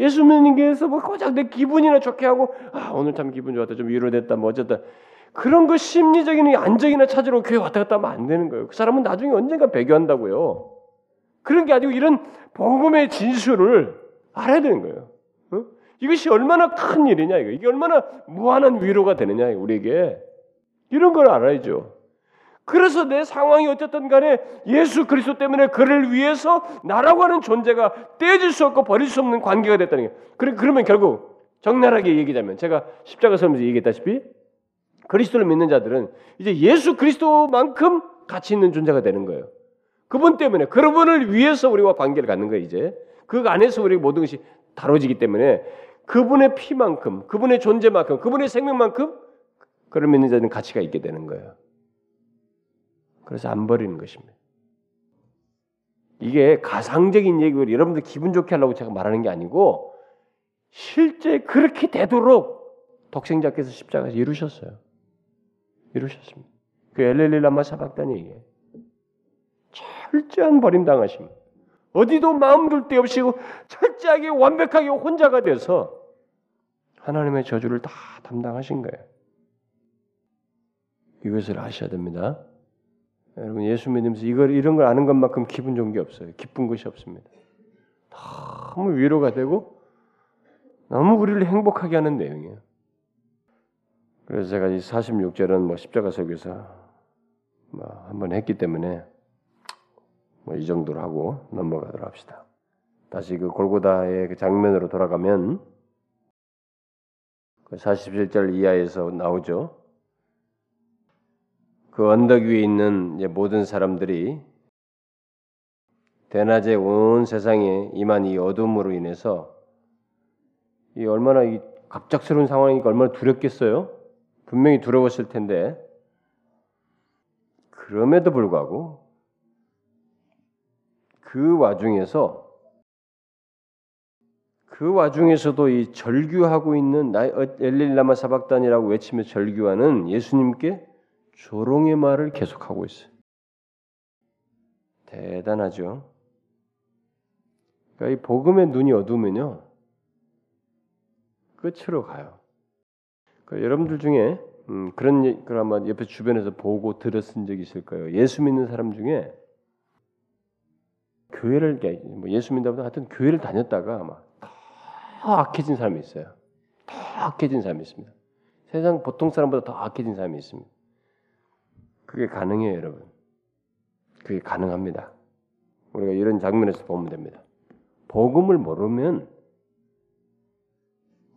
예수 믿는 게서 뭐 고작 내 기분이나 좋게 하고, 아, 오늘 참 기분 좋았다, 좀 위로됐다, 뭐 어쨌다. 그런 거 심리적인 안정이나 찾으러 교회 왔다 갔다 하면 안 되는 거예요. 그 사람은 나중에 언젠가 배교한다고요. 그런 게 아니고 이런 복음의 진술을 알아야 되는 거예요. 어? 이것이 얼마나 큰 일이냐, 이거. 이게 얼마나 무한한 위로가 되느냐, 우리에게. 이런 걸 알아야죠. 그래서 내 상황이 어쨌든 간에 예수 그리스도 때문에 그를 위해서 나라고 하는 존재가 떼질 수 없고 버릴 수 없는 관계가 됐다는 게. 그래 그러면 결국 적나라하게 얘기하자면 제가 십자가 설명에서 얘기했다시피 그리스도를 믿는 자들은 이제 예수 그리스도만큼 가치 있는 존재가 되는 거예요. 그분 때문에 그분을 위해서 우리와 관계를 갖는 거예요. 이제 그 안에서 우리 모든 것이 다뤄지기 때문에 그분의 피만큼, 그분의 존재만큼, 그분의 생명만큼 그를 믿는 자들은 가치가 있게 되는 거예요. 그래서 안 버리는 것입니다. 이게 가상적인 얘기고 여러분들 기분 좋게 하려고 제가 말하는 게 아니고 실제 그렇게 되도록 독생자께서 십자가에서 이루셨어요. 이루셨습니다. 그 엘렐리라마 사박단이. 철저한 버림당하심. 어디도 마음 둘 데 없이 철저하게 완벽하게 혼자가 돼서 하나님의 저주를 다 담당하신 거예요. 이것을 아셔야 됩니다. 여러분 예수 믿으면서 이걸 이런 걸 아는 것만큼 기분 좋은 게 없어요. 기쁜 것이 없습니다. 너무 위로가 되고 너무 우리를 행복하게 하는 내용이에요. 그래서 제가 이 46절은 뭐 십자가 속에서 뭐 한번 했기 때문에 뭐 이 정도로 하고 넘어가도록 합시다. 다시 그 골고다의 그 장면으로 돌아가면 그 47절 이하에서 나오죠. 그 언덕 위에 있는 모든 사람들이 대낮에 온 세상에 임한 이 어둠으로 인해서 이 얼마나 이 갑작스러운 상황이니까 얼마나 두렵겠어요? 분명히 두려웠을 텐데 그럼에도 불구하고 그 와중에서 그 와중에서도 이 절규하고 있는 엘릴라마 사박단이라고 외치며 절규하는 예수님께 조롱의 말을 계속하고 있어요. 대단하죠. 그러니까 이 복음의 눈이 어두우면요 끝으로 가요. 그러니까 여러분들 중에 음, 그런 그 아마 옆에 주변에서 보고 들었은 적 있을 거예요. 예수 믿는 사람 중에 교회를 뭐 예수 믿다보다 하여튼 교회를 다녔다가 아마 더 악해진 사람이 있어요. 더 악해진 사람이 있습니다. 세상 보통 사람보다 더 악해진 사람이 있습니다. 그게 가능해요, 여러분. 그게 가능합니다. 우리가 이런 장면에서 보면 됩니다. 복음을 모르면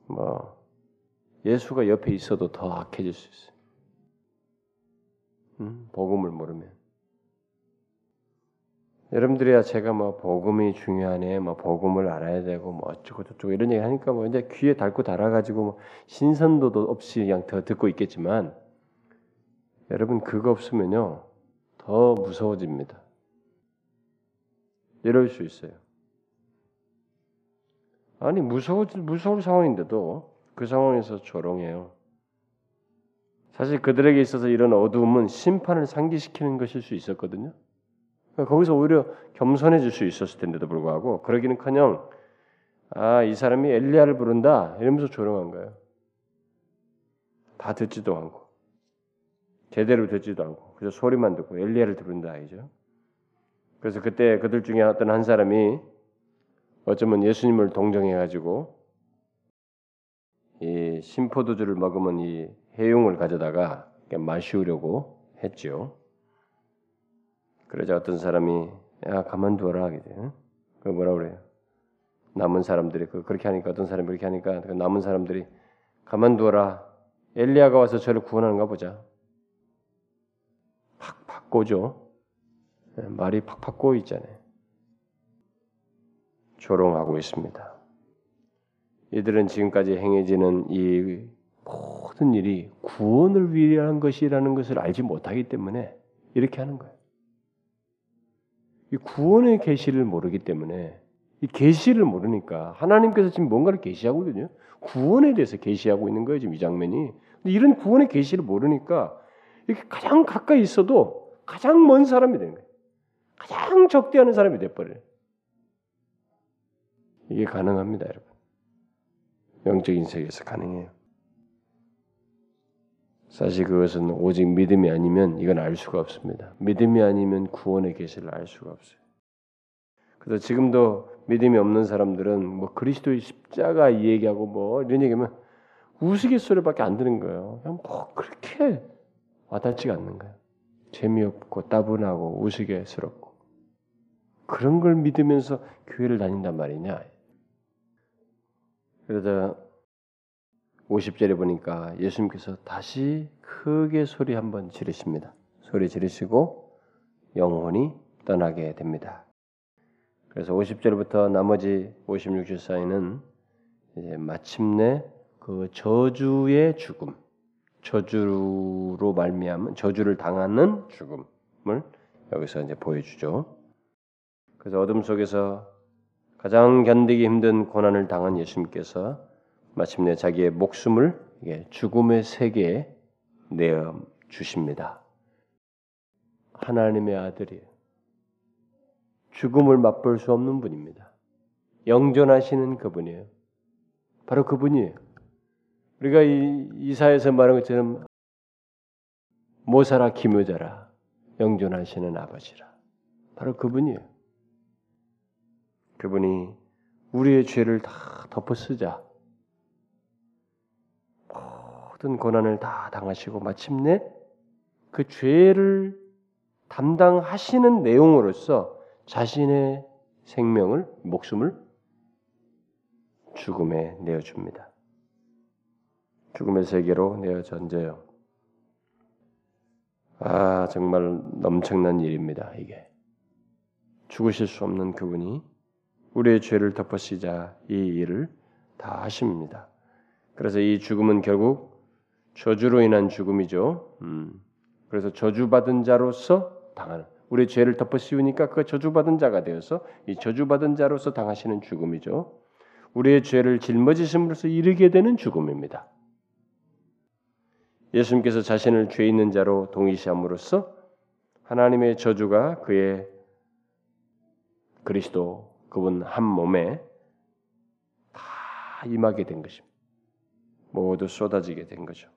뭐 예수가 옆에 있어도 더 악해질 수 있어요. 음, 복음을 모르면. 여러분들이야 제가 뭐 복음이 중요하네, 뭐 복음을 알아야 되고 뭐 어쩌고 저쩌고 이런 얘기 하니까 뭐 이제 귀에 달고 달아가지고 뭐 신선도도 없이 그냥 더 듣고 있겠지만 여러분 그거 없으면요 더 무서워집니다. 이럴 수 있어요. 아니 무서워 무서울 상황인데도 그 상황에서 조롱해요. 사실 그들에게 있어서 이런 어두움은 심판을 상기시키는 것일 수 있었거든요. 그러니까 거기서 오히려 겸손해질 수 있었을 텐데도 불구하고 그러기는커녕 아 이 사람이 엘리야를 부른다 이러면서 조롱한 거예요. 다 듣지도 않고 제대로 듣지도 않고 그래서 소리만 듣고 엘리야를 부른다 이죠. 그래서 그때 그들 중에 어떤 한 사람이 어쩌면 예수님을 동정해 가지고 이 심포도주를 먹으면 이 해용을 가져다가 마시우려고 했죠. 그러자 어떤 사람이 야 가만두어라 하게 돼. 그 뭐라 그래요? 남은 사람들이 그 그렇게 하니까 어떤 사람이 그렇게 하니까 그 남은 사람들이 가만두어라. 엘리야가 와서 저를 구원하는가 보자. 팍팍 꼬죠. 예, 말이 팍팍 꼬 있잖아요. 조롱하고 있습니다. 이들은 지금까지 행해지는 이 모든 일이 구원을 위한 것이라는 것을 알지 못하기 때문에 이렇게 하는 거예요. 이 구원의 계시를 모르기 때문에 이 계시를 모르니까 하나님께서 지금 뭔가를 계시하거든요. 구원에 대해서 계시하고 있는 거예요. 지금 이 장면이. 근데 이런 구원의 계시를 모르니까 이렇게 가장 가까이 있어도 가장 먼 사람이 되는 거예요. 가장 적대하는 사람이 돼 버려요. 이게 가능합니다, 여러분. 영적인 세계에서 가능해요. 사실 그것은 오직 믿음이 아니면 이건 알 수가 없습니다. 믿음이 아니면 구원의 계시를 알 수가 없어요. 그래서 지금도 믿음이 없는 사람들은 뭐 그리스도의 십자가 얘기하고 뭐 이런 얘기하면 우스갯소리밖에 안 드는 거예요. 그냥 뭐 그렇게 와닿지가 않는 거예요. 재미없고 따분하고 우스갯스럽고 그런 걸 믿으면서 교회를 다닌단 말이냐? 그러다 50절에 보니까 예수님께서 다시 크게 소리 한번 지르십니다. 소리 지르시고 영혼이 떠나게 됩니다. 그래서 50절부터 나머지 56절 사이는 이제 마침내 그 저주의 죽음, 저주로 말미암은 저주를 당하는 죽음을 여기서 이제 보여주죠. 그래서 어둠 속에서 가장 견디기 힘든 고난을 당한 예수님께서 마침내 자기의 목숨을 죽음의 세계에 내어 주십니다. 하나님의 아들이에요. 죽음을 맛볼 수 없는 분입니다. 영존하시는 그분이에요. 바로 그분이에요. 우리가 이 이사에서 말한 것처럼 모사라 기묘자라 영존하시는 아버지라 바로 그분이에요. 그분이 우리의 죄를 다 덮어 쓰자. 모든 고난을 다 당하시고 마침내 그 죄를 담당하시는 내용으로서 자신의 생명을 목숨을 죽음에 내어 줍니다. 죽음의 세계로 내어 던져요. 아, 정말 넘청난 일입니다, 이게. 죽으실 수 없는 그분이 우리의 죄를 덮으시자 이 일을 다 하십니다. 그래서 이 죽음은 결국 저주로 인한 죽음이죠. 음. 그래서 저주받은 자로서 당하는 우리의 죄를 덮어 씌우니까 그 저주받은 자가 되어서 이 저주받은 자로서 당하시는 죽음이죠. 우리의 죄를 짊어지심으로써 이르게 되는 죽음입니다. 예수님께서 자신을 죄 있는 자로 동의시함으로써 하나님의 저주가 그의 그리스도 그분 한 몸에 다 임하게 된 것입니다. 모두 쏟아지게 된 거죠.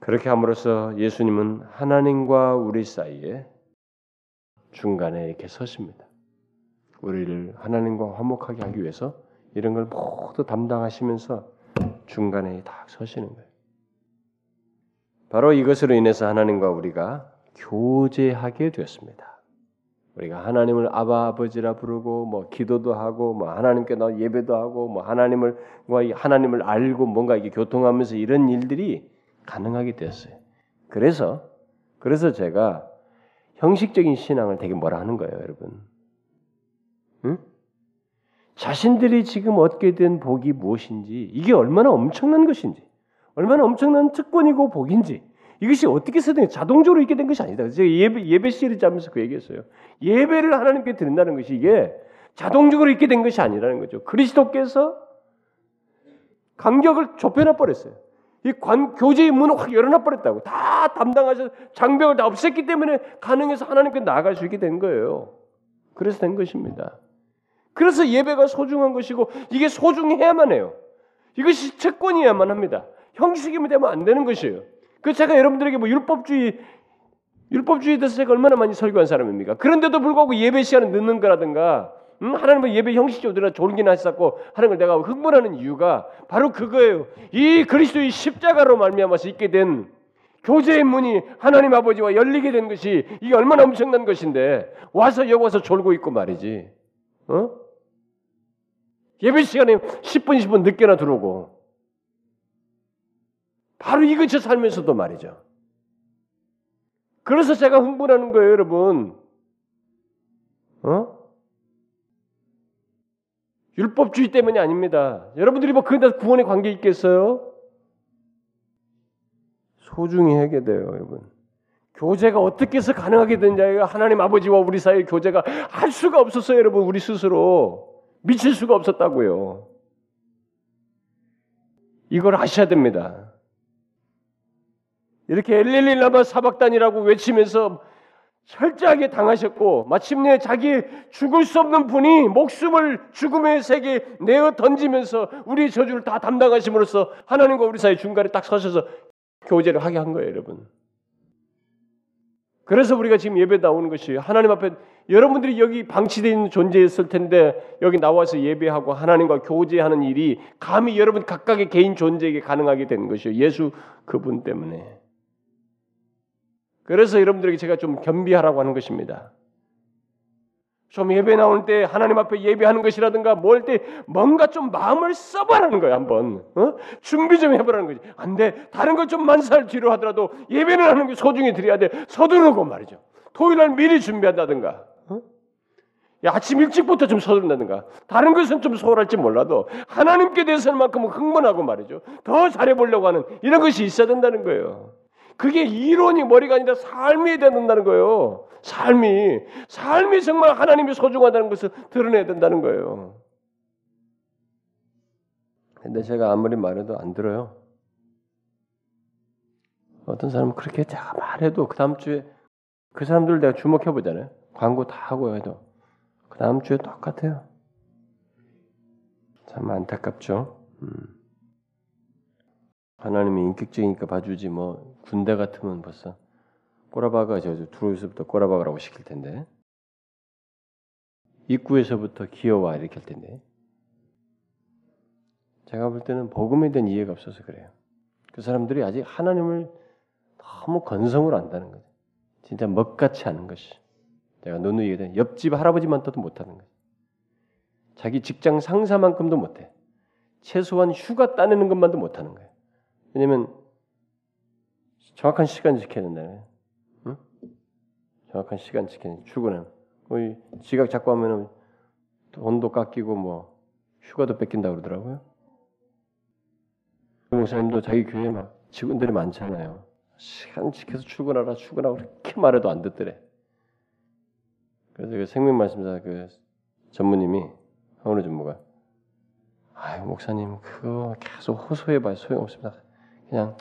그렇게 함으로써 예수님은 하나님과 우리 사이에 중간에 이렇게 서십니다. 우리를 하나님과 화목하게 하기 위해서 이런 걸 모두 담당하시면서 중간에 딱 서시는 거예요. 바로 이것으로 인해서 하나님과 우리가 교제하게 되었습니다. 우리가 하나님을 아바 아버지라 부르고 뭐 기도도 하고 뭐 하나님께 나 예배도 하고 뭐 하나님을 뭐 하나님을 알고 뭔가 이게 교통하면서 이런 일들이 가능하게 되었어요. 그래서 그래서 제가 형식적인 신앙을 되게 뭐라 하는 거예요, 여러분. 응? 자신들이 지금 얻게 된 복이 무엇인지 이게 얼마나 엄청난 것인지 얼마나 엄청난 특권이고 복인지 이것이 어떻게 서든 자동적으로 있게 된 것이 아니다. 제가 예배, 예배 시리즈 하면서 그 얘기했어요. 예배를 하나님께 드린다는 것이 이게 자동적으로 있게 된 것이 아니라는 거죠. 그리스도께서 간격을 좁혀놔 버렸어요. 이 관, 교제의 문을 확 열어놔 버렸다고. 다 담당하셔 장벽을 다 없앴기 때문에 가능해서 하나님께 나아갈 수 있게 된 거예요. 그래서 된 것입니다. 그래서 예배가 소중한 것이고 이게 소중해야만 해요. 이것이 채권이야만 합니다. 형식이면 되면 안 되는 것이에요. 그 제가 여러분들에게 뭐 율법주의 율법주의에 대해서 제가 얼마나 많이 설교한 사람입니까? 그런데도 불구하고 예배 시간을 늦는 거라든가 음, 하나님은 예배 형식적으로 졸기나 했었고 하는 걸 내가 흥분하는 이유가 바로 그거예요. 이 그리스도의 십자가로 말미암아서 있게 된 교제의 문이 하나님 아버지와 열리게 된 것이 이게 얼마나 엄청난 것인데 와서 여기 와서 졸고 있고 말이지. 어? 예배 시간에 10분 20분 늦게나 들어오고 바로 이것이 살면서도 말이죠. 그래서 제가 흥분하는 거예요, 여러분. 어? 율법주의 때문이 아닙니다. 여러분들이 뭐 그다 구원에 관계 있겠어요? 소중히 하게 돼요, 여러분. 교제가 어떻게 해서 가능하게 된지 하나님 아버지와 우리 사이의 교제가 할 수가 없었어요, 여러분. 우리 스스로 미칠 수가 없었다고요. 이걸 아셔야 됩니다. 이렇게 엘렐릴라마 사박단이라고 외치면서 철저하게 당하셨고 마침내 자기 죽을 수 없는 분이 목숨을 죽음의 세계에 내어 던지면서 우리의 저주를 다 담당하심으로써 하나님과 우리 사이 중간에 딱 서셔서 교제를 하게 한 거예요, 여러분. 그래서 우리가 지금 예배 나오는 것이 하나님 앞에 여러분들이 여기 방치되어 있는 존재였을 텐데 여기 나와서 예배하고 하나님과 교제하는 일이 감히 여러분 각각의 개인 존재에게 가능하게 된 것이요. 예수 그분 때문에. 그래서 여러분들에게 제가 좀 겸비하라고 하는 것입니다. 좀 예배 나올 때 하나님 앞에 예배하는 것이라든가 뭘때 뭔가 좀 마음을 써보라는 거예요 한번. 어? 준비 좀 해보라는 거지. 안돼. 다른 것 좀 만살 뒤로 하더라도 예배를 하는 게 소중히 드려야 돼. 서두르고 말이죠. 토요일 날 미리 준비한다든가 어? 아침 일찍부터 좀 서두른다든가. 다른 것은 좀 소홀할지 몰라도 하나님께 대해서만큼은 흥분하고 말이죠. 더 잘해보려고 하는 이런 것이 있어야 된다는 거예요 그게 이론이 머리가 아니라 삶이 된다는 거예요. 삶이 삶이 정말 하나님이 소중하다는 것을 드러내야 된다는 거예요. 근데 제가 아무리 말해도 안 들어요. 어떤 사람은 그렇게 제가 말해도 그 다음 주에 그 사람들 내가 주목해 보잖아요. 광고 다 하고 해도 그 다음 주에 똑같아요. 참 안타깝죠. 음. 하나님이 인격적이니까 봐주지 뭐 군대 같으면 벌써 꼬라박아 저 들어오서부터 꼬라박으라고 시킬 텐데 입구에서부터 기어와 이렇게 할 텐데 제가 볼 때는 복음에 대한 이해가 없어서 그래요. 그 사람들이 아직 하나님을 너무 건성으로 안다는 거죠. 진짜 먹같이 하는 것이. 내가 누누이 얘기한 옆집 할아버지만 떠도 못하는 거죠. 자기 직장 상사만큼도 못해. 최소한 휴가 따내는 것만도 못하는 거예요. 왜냐면 정확한 시간 지켜야 된다. 응? 정확한 시간 돼. 출근은. 우리 지각 잡고 하면은 돈도 깎이고 뭐 휴가도 뺏긴다 그러더라고요. 목사님도 자기 교회 막 직원들이 많잖아요. 시간 지켜서 출근하라 출근하고 그렇게 말해도 안 듣더래. 그래서 그 생명 말씀사 그 전무님이 어느 전무가 아유 목사님 그거 계속 호소해봐야 소용없습니다. 그냥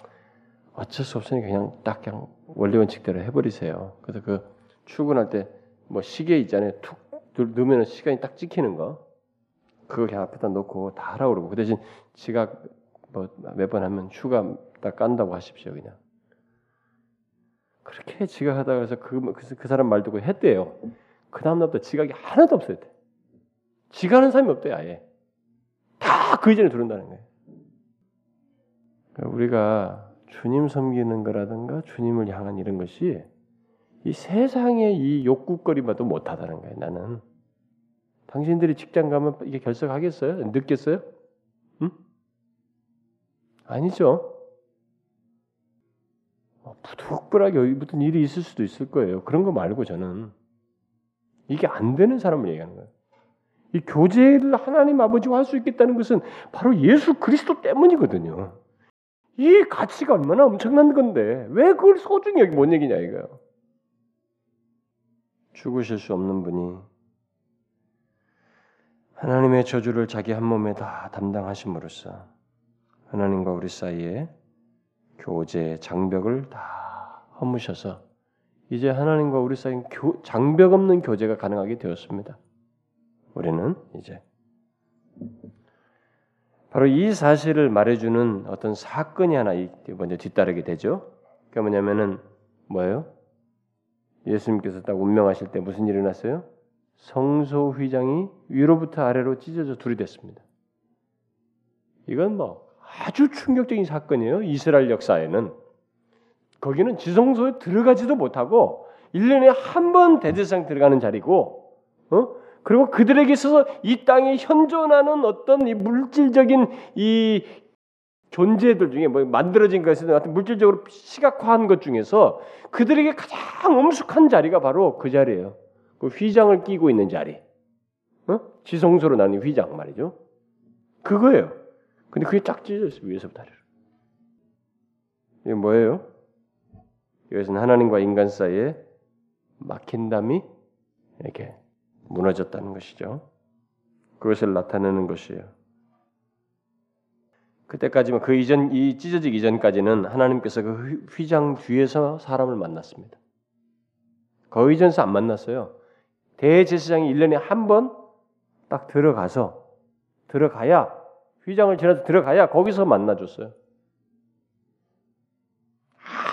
어쩔 수 없으니까 그냥 딱 그냥 원리 원칙대로 해버리세요. 그래서 그 출근할 때 뭐 시계 있잖아요. 툭 넣으면 시간이 딱 찍히는 거. 그거 그냥 앞에다 놓고 다 하라고 그러고 그 대신 지각 뭐 몇 번 하면 휴가 딱 깐다고 하십시오 그냥. 그렇게 지각하다가 해서 그, 그, 그 사람 말 듣고 했대요. 그 다음날부터 지각이 하나도 없었대. 지각하는 사람이 없대요 아예. 다 그 이전에 들은다는 거예요. 그러니까 우리가 주님 섬기는 거라든가 주님을 향한 이런 것이 이 세상의 이 욕구거리마도 못하다는 거예요. 나는 당신들이 직장 가면 이게 결석하겠어요? 늦겠어요? 응? 아니죠. 뭐 부득불하게 무슨 일이 있을 수도 있을 거예요. 그런 거 말고 저는 이게 안 되는 사람을 얘기하는 거예요. 이 교제를 하나님 아버지와 할 수 있겠다는 것은 바로 예수 그리스도 때문이거든요. 이 가치가 얼마나 엄청난 건데 왜 그걸 소중히 여기 못 얘기냐 이거요. 죽으실 수 없는 분이 하나님의 저주를 자기 한 몸에 다 담당하심으로써 하나님과 우리 사이에 교제 장벽을 다 허무셔서 이제 하나님과 우리 사이에 장벽 없는 교제가 가능하게 되었습니다. 우리는 이제 바로 이 사실을 말해주는 어떤 사건이 하나 먼저 뒤따르게 되죠. 그게 뭐냐면은 뭐예요? 예수님께서 딱 운명하실 때 무슨 일이 일어났어요? 성소 휘장이 위로부터 아래로 찢어져 둘이 됐습니다. 이건 뭐 아주 충격적인 사건이에요. 이스라엘 역사에는 거기는 지성소에 들어가지도 못하고 1년에 한 번 대제상 들어가는 자리고 어? 그리고 그들에게 있어서 이 땅에 현존하는 어떤 이 물질적인 이 존재들 중에 뭐 만들어진 것이 어떤 물질적으로 시각화한 것 중에서 그들에게 가장 엄숙한 자리가 바로 그 자리예요. 그 휘장을 끼고 있는 자리. 어? 지성소로 나는 휘장 말이죠. 그거예요. 근데 그게 쫙 찢어져 있어요. 위에서부터 아래로. 이게 뭐예요? 이것은 하나님과 인간 사이에 막힌 담이 이렇게 무너졌다는 것이죠. 그것을 나타내는 것이에요. 그때까지만 그 이전 이 찢어지기 이전까지는 하나님께서 그 휘장 뒤에서 사람을 만났습니다. 그 이전서 안 만났어요. 대제사장이 1년에 한 번 딱 들어가서 들어가야 휘장을 지나서 들어가야 거기서 만나 줬어요.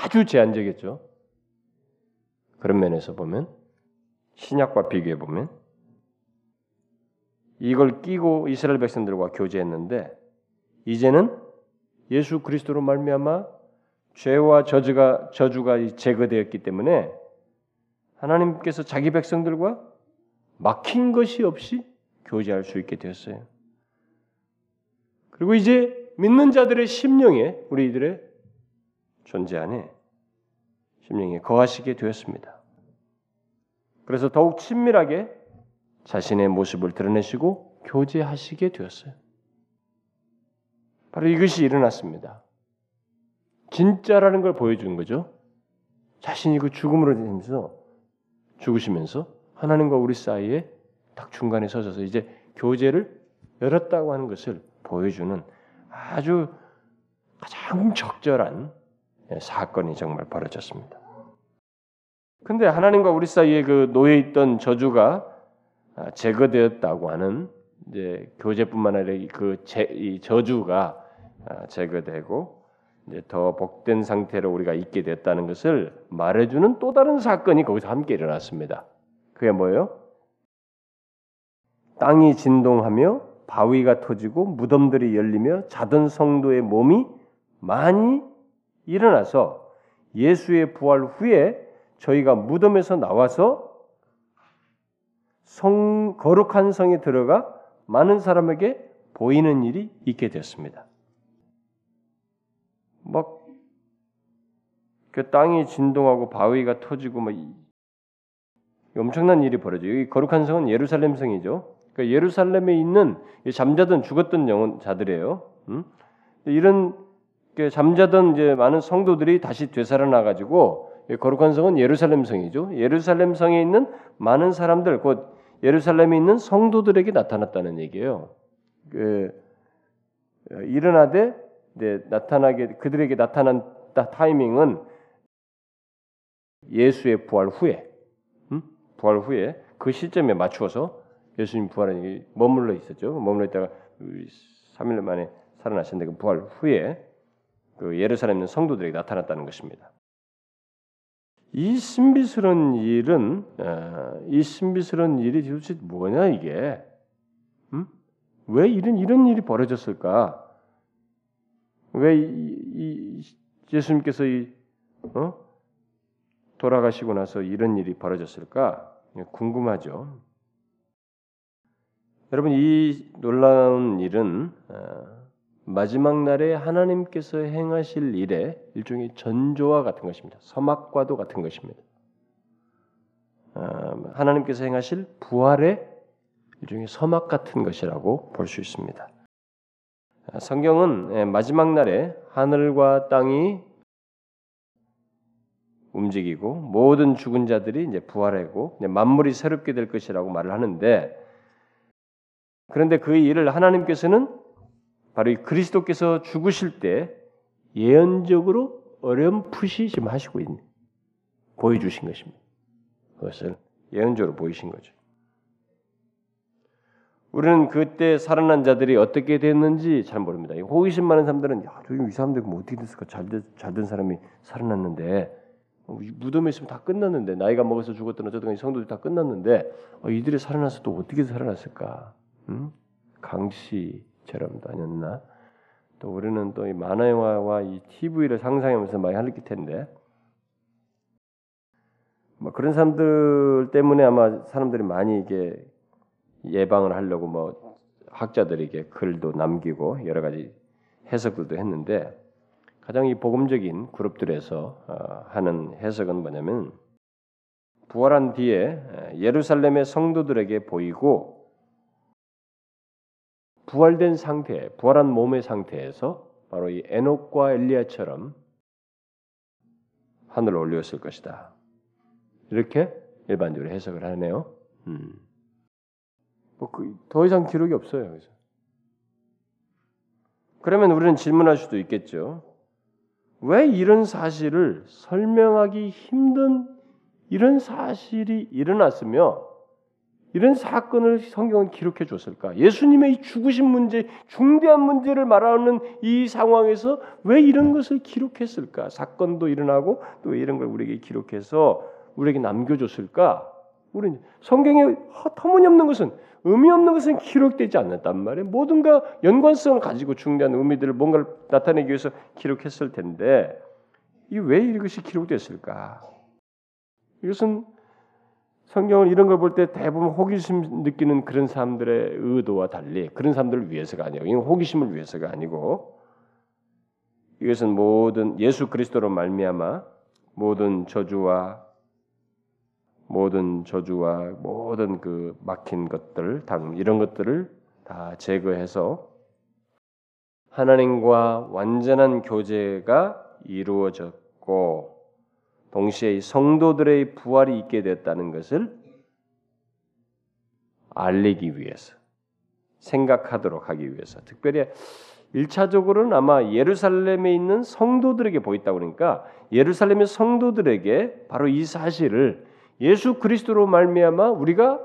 아주 제한적이었죠. 그런 면에서 보면 신약과 비교해 보면 이걸 끼고 이스라엘 백성들과 교제했는데 이제는 예수 그리스도로 말미암아 죄와 저주가 저주가 제거되었기 때문에 하나님께서 자기 백성들과 막힌 것이 없이 교제할 수 있게 되었어요. 그리고 이제 믿는 자들의 심령에 우리들의 존재 안에 심령에 거하시게 되었습니다. 그래서 더욱 친밀하게 자신의 모습을 드러내시고 교제하시게 되었어요. 바로 이것이 일어났습니다. 진짜라는 걸 보여주는 거죠. 자신이 그 죽음으로 되면서 죽으시면서 하나님과 우리 사이에 딱 중간에 서셔서 이제 교제를 열었다고 하는 것을 보여주는 아주 가장 적절한 사건이 정말 벌어졌습니다. 근데 하나님과 우리 사이에 그 놓여 있던 저주가 제거되었다고 하는 이제 교제뿐만 아니라 그 제, 이 저주가 제거되고 이제 더 복된 상태로 우리가 있게 됐다는 것을 말해주는 또 다른 사건이 거기서 함께 일어났습니다. 그게 뭐예요? 땅이 진동하며 바위가 터지고 무덤들이 열리며 자던 성도의 몸이 많이 일어나서 예수의 부활 후에 저희가 무덤에서 나와서 성 거룩한 성에 들어가 많은 사람에게 보이는 일이 있게 됐습니다. 막 그 땅이 진동하고 바위가 터지고 막 엄청난 일이 벌어져요. 여기 거룩한 성은 예루살렘 성이죠. 그러니까 예루살렘에 있는 잠자던 죽었던 영혼 자들이에요. 음? 이런 잠자던 이제 많은 성도들이 다시 되살아나 가지고 거룩한 성은 예루살렘 성이죠. 예루살렘 성에 있는 많은 사람들 곧 예루살렘에 있는 성도들에게 나타났다는 얘기예요. 그 일어나되 네, 나타나게 그들에게 나타난 타이밍은 예수의 부활 후에 부활 후에 그 시점에 맞추어서 예수님 부활에 머물러 있었죠. 머물러 있다가 3일 만에 살아나셨는데 그 부활 후에 그 예루살렘 있는 성도들에게 나타났다는 것입니다. 이 신비스러운 일은 어, 이 신비스러운 일이 도대체 뭐냐 이게? 음? 왜 이런 이런 일이 벌어졌을까? 왜 이, 이, 예수님께서 이, 어? 돌아가시고 나서 이런 일이 벌어졌을까? 궁금하죠. 여러분 이 놀라운 일은 어, 마지막 날에 하나님께서 행하실 일의 일종의 전조와 같은 것입니다. 서막과도 같은 것입니다. 어, 하나님께서 행하실 부활의 일종의 서막 같은 것이라고 볼 수 있습니다. 어, 성경은 예, 마지막 날에 하늘과 땅이 움직이고 모든 죽은 자들이 이제 부활하고 만물이 새롭게 될 것이라고 말을 하는데 그런데 그 일을 하나님께서는 바로 이 그리스도께서 죽으실 때 예언적으로 어렴풋이 지금 하시고 있는 보여주신 것입니다. 그것을 예언적으로 보이신 거죠. 우리는 그때 살아난 자들이 어떻게 됐는지 잘 모릅니다. 호기심 많은 사람들은 야, 이 사람들 뭐 어떻게 됐을까? 잘된 사람이 살아났는데 어, 무덤에 있으면 다 끝났는데 나이가 먹어서 죽었던 어쨌든 성도들이 다 끝났는데 어, 이들이 살아나서 또 어떻게 살아났을까? 음? 강씨 처럼 다녔나? 또 우리는 또 이 만화 영화와 이 TV를 상상하면서 많이 할릴 텐데 뭐 그런 사람들 때문에 아마 사람들이 많이 이게 예방을 하려고 뭐 학자들에게 글도 남기고 여러 가지 해석들도 했는데 가장 이 복음적인 그룹들에서 어, 하는 해석은 뭐냐면 부활한 뒤에 예루살렘의 성도들에게 보이고 부활된 상태, 부활한 몸의 상태에서 바로 이 에녹과 엘리야처럼 하늘로 올렸을 것이다. 이렇게 일반적으로 해석을 하네요. 음. 뭐더 그, 이상 기록이 없어요. 그래서. 그러면 우리는 질문할 수도 있겠죠. 왜 이런 사실을 설명하기 힘든 이런 사실이 일어났으며 이런 사건을 성경은 기록해 줬을까? 예수님의 이 죽으신 문제, 중대한 문제를 말하는 이 상황에서 왜 이런 것을 기록했을까? 사건도 일어나고 또 이런 걸 우리에게 기록해서 우리에게 남겨줬을까? 우리는 성경에 터무니없는 것은 의미 없는 것은 기록되지 않았단 말이에요. 모든가 연관성을 가지고 중대한 의미들을 뭔가를 나타내기 위해서 기록했을 텐데 이 왜 이것이 기록됐을까? 이것은 성경을 이런 걸 볼 때 대부분 호기심 느끼는 그런 사람들의 의도와 달리 그런 사람들을 위해서가 아니고 이건 호기심을 위해서가 아니고 이것은 모든 예수 그리스도로 말미암아 모든 저주와 모든 저주와 모든 그 막힌 것들, 이런 것들을 다 제거해서 하나님과 완전한 교제가 이루어졌고 동시에 성도들의 부활이 있게 됐다는 것을 알리기 위해서 생각하도록 하기 위해서 특별히 1차적으로는 아마 예루살렘에 있는 성도들에게 보였다 그러니까 예루살렘의 성도들에게 바로 이 사실을 예수 그리스도로 말미암아 우리가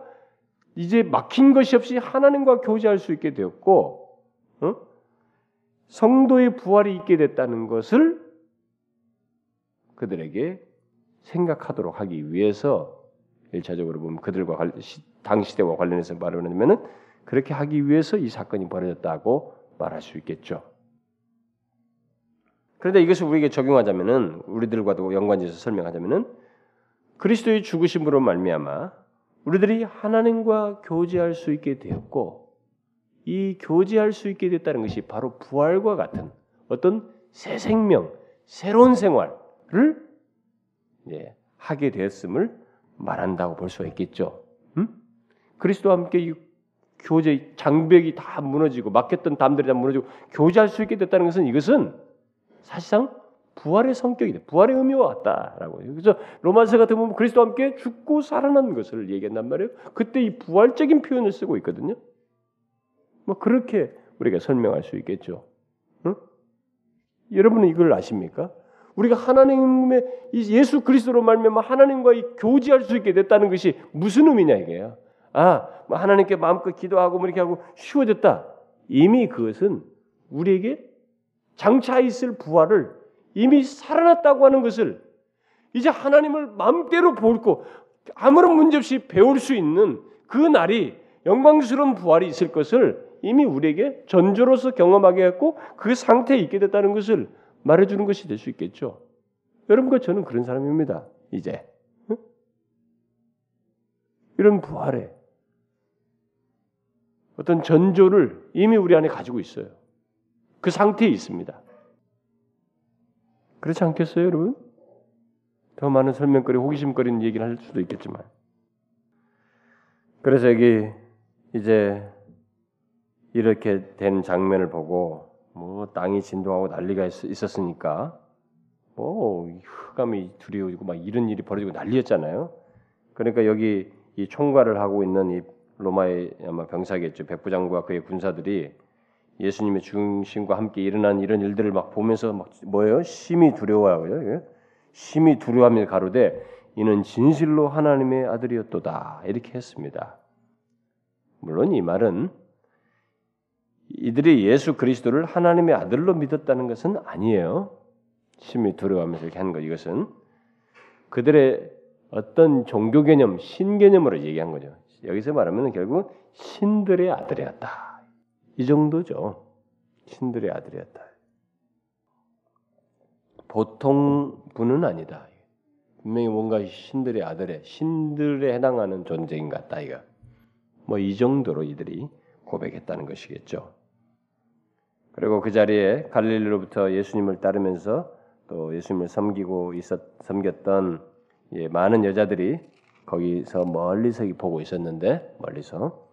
이제 막힌 것이 없이 하나님과 교제할 수 있게 되었고 어? 성도의 부활이 있게 됐다는 것을 그들에게 생각하도록 하기 위해서 일차적으로 보면 그들과 관, 당시대와 관련해서 말하면은 그렇게 하기 위해서 이 사건이 벌어졌다고 말할 수 있겠죠. 그런데 이것을 우리에게 적용하자면은 우리들과도 연관지어서 설명하자면은 그리스도의 죽으심으로 말미암아 우리들이 하나님과 교제할 수 있게 되었고 이 교제할 수 있게 됐다는 것이 바로 부활과 같은 어떤 새 생명, 새로운 생활을 예, 하게 되었음을 말한다고 볼 수가 있겠죠. 음? 그리스도와 함께 이 교제 장벽이 다 무너지고 막혔던 담들이 다 무너지고 교제할 수 있게 됐다는 것은 이것은 사실상 부활의 성격이다. 부활의 의미와 같다라고. 그래서 로마서 같은 보면 그리스도와 함께 죽고 살아난 것을 얘기한단 말이에요. 그때 이 부활적인 표현을 쓰고 있거든요. 뭐 그렇게 우리가 설명할 수 있겠죠. 응? 여러분은 이걸 아십니까? 우리가 하나님의 예수 그리스도로 말미암아 하나님과 교제할 수 있게 됐다는 것이 무슨 의미냐 이게요. 아, 뭐 하나님께 마음껏 기도하고 뭐 이렇게 하고 쉬워졌다. 이미 그것은 우리에게 장차 있을 부활을 이미 살아났다고 하는 것을 이제 하나님을 마음대로 볼고 아무런 문제 없이 배울 수 있는 그 날이 영광스러운 부활이 있을 것을 이미 우리에게 전조로서 경험하게 했고 그 상태에 있게 됐다는 것을 말해주는 것이 될 수 있겠죠. 여러분과 저는 그런 사람입니다. 이제 응? 이런 부활에 어떤 전조를 이미 우리 안에 가지고 있어요. 그 상태에 있습니다. 그렇지 않겠어요, 여러분? 더 많은 설명거리, 호기심거리는 얘기를 할 수도 있겠지만. 그래서 여기 이제 이렇게 된 장면을 보고 뭐 땅이 진동하고 난리가 있, 었으니까 뭐 흑암이 두려워지고 막 이런 일이 벌어지고 난리였잖아요. 그러니까 여기 이 총괄을 하고 있는 이 로마의 아마 병사겠죠. 백부장과 그의 군사들이 예수님의 중심과 함께 일어난 이런 일들을 막 보면서 막 뭐예요? 심히 두려워하고요. 심히 두려워하며 가로되 이는 진실로 하나님의 아들이었도다 이렇게 했습니다. 물론 이 말은 이들이 예수 그리스도를 하나님의 아들로 믿었다는 것은 아니에요. 심히 두려워하면서 이렇게 하는 것 이것은 그들의 어떤 종교 개념, 신 개념으로 얘기한 거죠. 여기서 말하면 결국 신들의 아들이었다. 이 정도죠. 신들의 아들이었다. 보통 분은 아니다. 분명히 뭔가 신들의 아들의 신들에 해당하는 존재인 것 같다 이거. 뭐 이 정도로 이들이 고백했다는 것이겠죠. 그리고 그 자리에 갈릴리로부터 예수님을 따르면서 또 예수님을 섬기고 있었 섬겼던 예, 많은 여자들이 거기서 멀리서 보고 있었는데 멀리서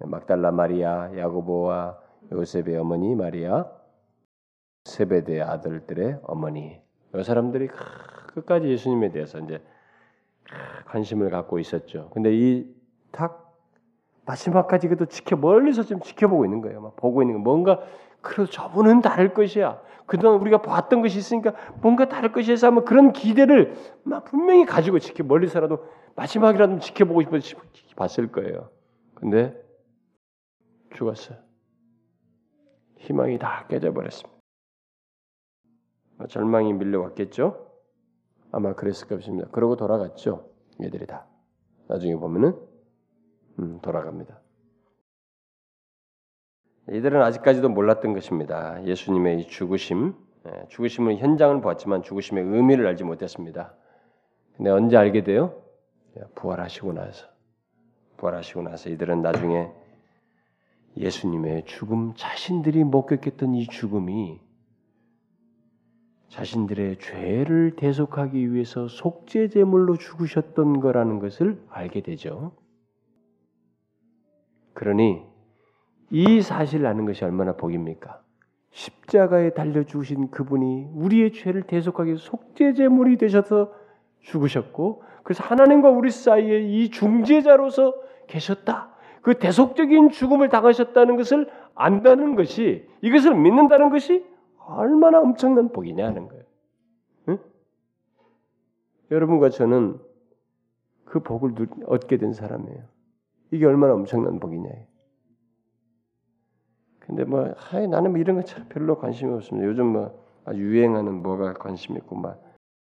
막달라 마리아, 야고보와 요셉의 어머니 마리아, 세베대 아들들의 어머니 이 사람들이 끝까지 예수님에 대해서 이제 관심을 갖고 있었죠. 근데 이탁 마지막까지 그래도 지켜 멀리서 좀 지켜보고 있는 거예요. 막 보고 있는 거 뭔가 그래도 저분은 다를 것이야. 그동안 우리가 봤던 것이 있으니까 뭔가 다를 것이어서 하면 그런 기대를 막 분명히 가지고 지켜 멀리서라도 마지막이라도 지켜보고 싶어 봤을 거예요. 근데 죽었어요. 희망이 다 깨져버렸습니다. 절망이 밀려왔겠죠? 아마 그랬을 것입니다. 그러고 돌아갔죠. 얘들이 다. 나중에 보면은 음, 돌아갑니다. 이들은 아직까지도 몰랐던 것입니다. 예수님의 죽으심, 예, 죽으심을 현장을 보았지만 죽으심의 의미를 알지 못했습니다. 근데 언제 알게 돼요? 예, 부활하시고 나서, 부활하시고 나서 이들은 나중에 예수님의 죽음, 자신들이 목격했던 이 죽음이 자신들의 죄를 대속하기 위해서 속죄 제물로 죽으셨던 거라는 것을 알게 되죠. 그러니 이 사실을 아는 것이 얼마나 복입니까? 십자가에 달려 죽으신 그분이 우리의 죄를 대속하기 위해 속죄 제물이 되셔서 죽으셨고 그래서 하나님과 우리 사이에 이 중재자로서 계셨다. 그 대속적인 죽음을 당하셨다는 것을 안다는 것이 이것을 믿는다는 것이 얼마나 엄청난 복이냐는 거예요. 응? 여러분과 저는 그 복을 얻게 된 사람이에요. 이게 얼마나 엄청난 복이냐요. 근데 뭐 하여 나는 뭐 이런 거 참 별로 관심이 없습니다. 요즘 뭐 아주 유행하는 뭐가 관심 있고 막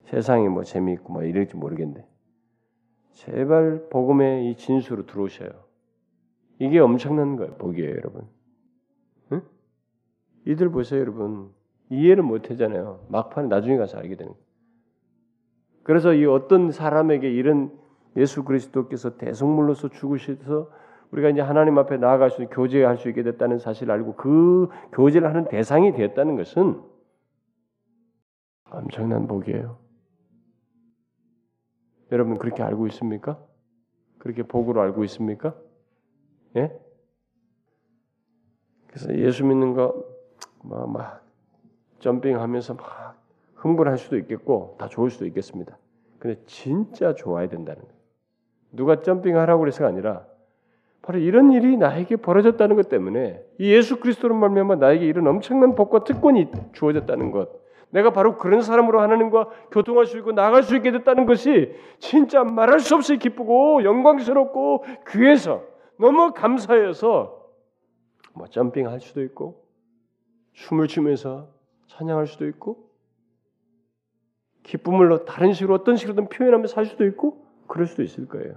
세상이 뭐 재미있고 뭐 이럴지 모르겠는데 제발 복음의 이 진수로 들어오셔요. 이게 엄청난 거예요. 복이에요, 여러분. 응? 이들 보세요, 여러분. 이해를 못 하잖아요. 막판에 나중에 가서 알게 되는 거예요. 그래서 이 어떤 사람에게 이런 예수 그리스도께서 대성물로서 죽으셔서 우리가 이제 하나님 앞에 나아갈 수 교제할 수 있게 됐다는 사실을 알고 그 교제를 하는 대상이 되었다는 것은 엄청난 복이에요. 여러분 그렇게 알고 있습니까? 그렇게 복으로 알고 있습니까? 예? 그래서 예수 믿는 거막 뭐, 막 점핑하면서 막 흥분할 수도 있겠고 다 좋을 수도 있겠습니다. 근데 진짜 좋아야 된다는 거예요. 누가 점핑하라고 그래서가 아니라 바로 이런 일이 나에게 벌어졌다는 것 때문에 이 예수 그리스도로 말미암아 나에게 이런 엄청난 복과 특권이 주어졌다는 것, 내가 바로 그런 사람으로 하나님과 교통할 수 있고 나갈 수 있게 됐다는 것이 진짜 말할 수 없이 기쁘고 영광스럽고 귀해서 너무 감사해서 뭐 점핑할 수도 있고 춤을 추면서 찬양할 수도 있고 기쁨을 다른 식으로 어떤 식으로든 표현하면서 살 수도 있고 그럴 수도 있을 거예요.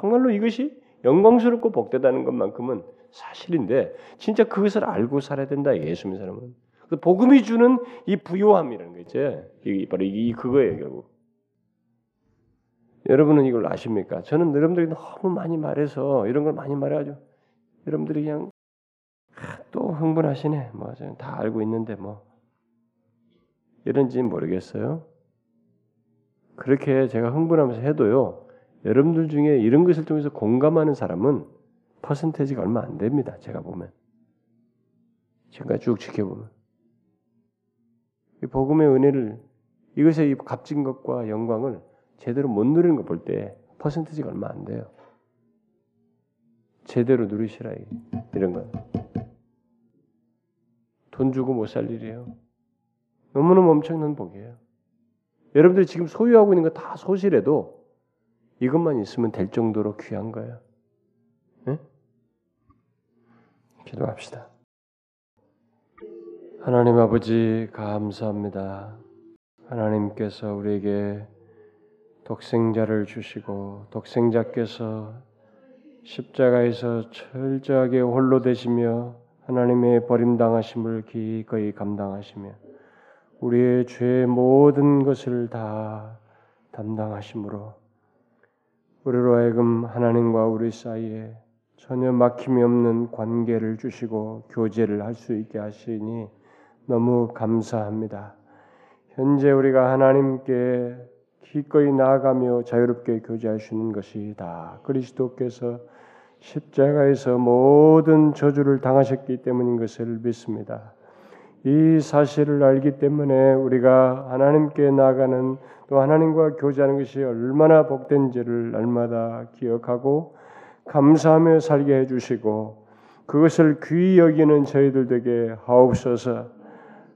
정말로 이것이 영광스럽고 복되다는 것만큼은 사실인데 진짜 그것을 알고 살아야 된다 예수 믿는 사람은 복음이 주는 이 부요함이라는 거 있죠. 이 바로 이 그거예요 결국. 여러분은 이걸 아십니까? 저는 여러분들이 너무 많이 말해서 이런 걸 많이 말해가지고 여러분들이 그냥 아, 또 흥분하시네. 뭐다 알고 있는데 뭐 이런지 모르겠어요. 그렇게 제가 흥분하면서 해도요. 여러분들 중에 이런 것을 통해서 공감하는 사람은 퍼센테이지가 얼마 안 됩니다. 제가 보면 지금까지 쭉 지켜보면 이 복음의 은혜를 이것의 이 값진 것과 영광을 제대로 못 누리는 거볼때 퍼센트지가 얼마 안 돼요. 제대로 누리시라 이런 건. 돈 주고 못 살 일이에요. 너무너무 엄청난 복이에요. 여러분들이 지금 소유하고 있는 거 다 소실해도 이것만 있으면 될 정도로 귀한 거예요. 네? 기도합시다. 하나님 아버지 감사합니다. 하나님께서 우리에게 독생자를 주시고 독생자께서 십자가에서 철저하게 홀로 되시며 하나님의 버림당하심을 기꺼이 감당하시며 우리의 죄의 모든 것을 다 담당하심으로 우리로 하여금 하나님과 우리 사이에 전혀 막힘이 없는 관계를 주시고 교제를 할 수 있게 하시니 너무 감사합니다. 현재 우리가 하나님께 기꺼이 나아가며 자유롭게 교제하시는 것이 다 그리스도께서 십자가에서 모든 저주를 당하셨기 때문인 것을 믿습니다. 이 사실을 알기 때문에 우리가 하나님께 나아가는 또 하나님과 교제하는 것이 얼마나 복된지를 날마다 기억하고 감사하며 살게 해주시고 그것을 귀히 여기는 저희들 에게 하옵소서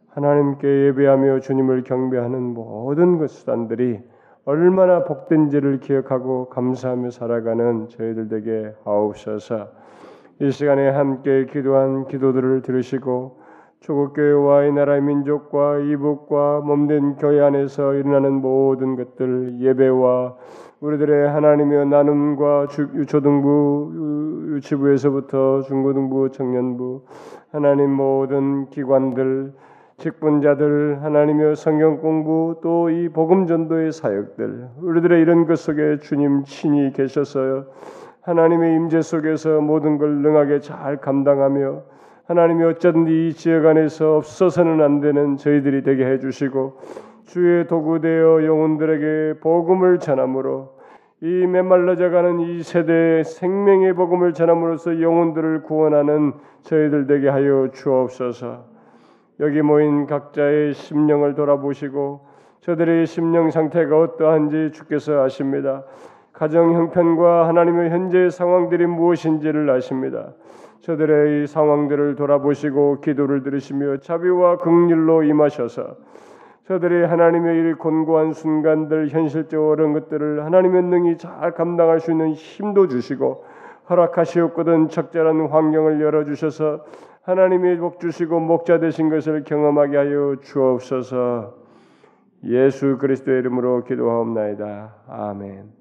하나님께 예배하며 주님을 경배하는 모든 그 수단들이 얼마나 복된지를 기억하고 감사하며 살아가는 저희들 에게 하옵소서. 이 시간에 함께 기도한 기도들을 들으시고 조국 교회와 이 나라의 민족과 이북과 몸된 교회 안에서 일어나는 모든 것들 예배와 우리들의 하나님의 나눔과 초등부 유치부에서부터 중고등부 청년부 하나님 모든 기관들 직분자들 하나님의 성경 공부 또 이 복음 전도의 사역들 우리들의 이런 것 속에 주님 친히 계셔서 하나님의 임재 속에서 모든 걸 능하게 잘 감당하며 하나님이 어쩐지 이 지역 안에서 없어서는 안 되는 저희들이 되게 해주시고 주의 도구되어 영혼들에게 복음을 전함으로 이 메말라져가는 이 세대의 생명의 복음을 전함으로써 영혼들을 구원하는 저희들 되게 하여 주옵소서. 여기 모인 각자의 심령을 돌아보시고 저들의 심령 상태가 어떠한지 주께서 아십니다. 가정 형편과 하나님의 현재 상황들이 무엇인지를 아십니다. 저들의 이 상황들을 돌아보시고 기도를 들으시며 자비와 긍휼로 임하셔서 저들이 하나님의 일 곤고한 순간들 현실적으로 어려운 것들을 하나님의 능히 잘 감당할 수 있는 힘도 주시고 허락하시옵거든 적절한 환경을 열어 주셔서 하나님이 복 주시고 목자 되신 것을 경험하게 하여 주옵소서. 예수 그리스도의 이름으로 기도하옵나이다. 아멘.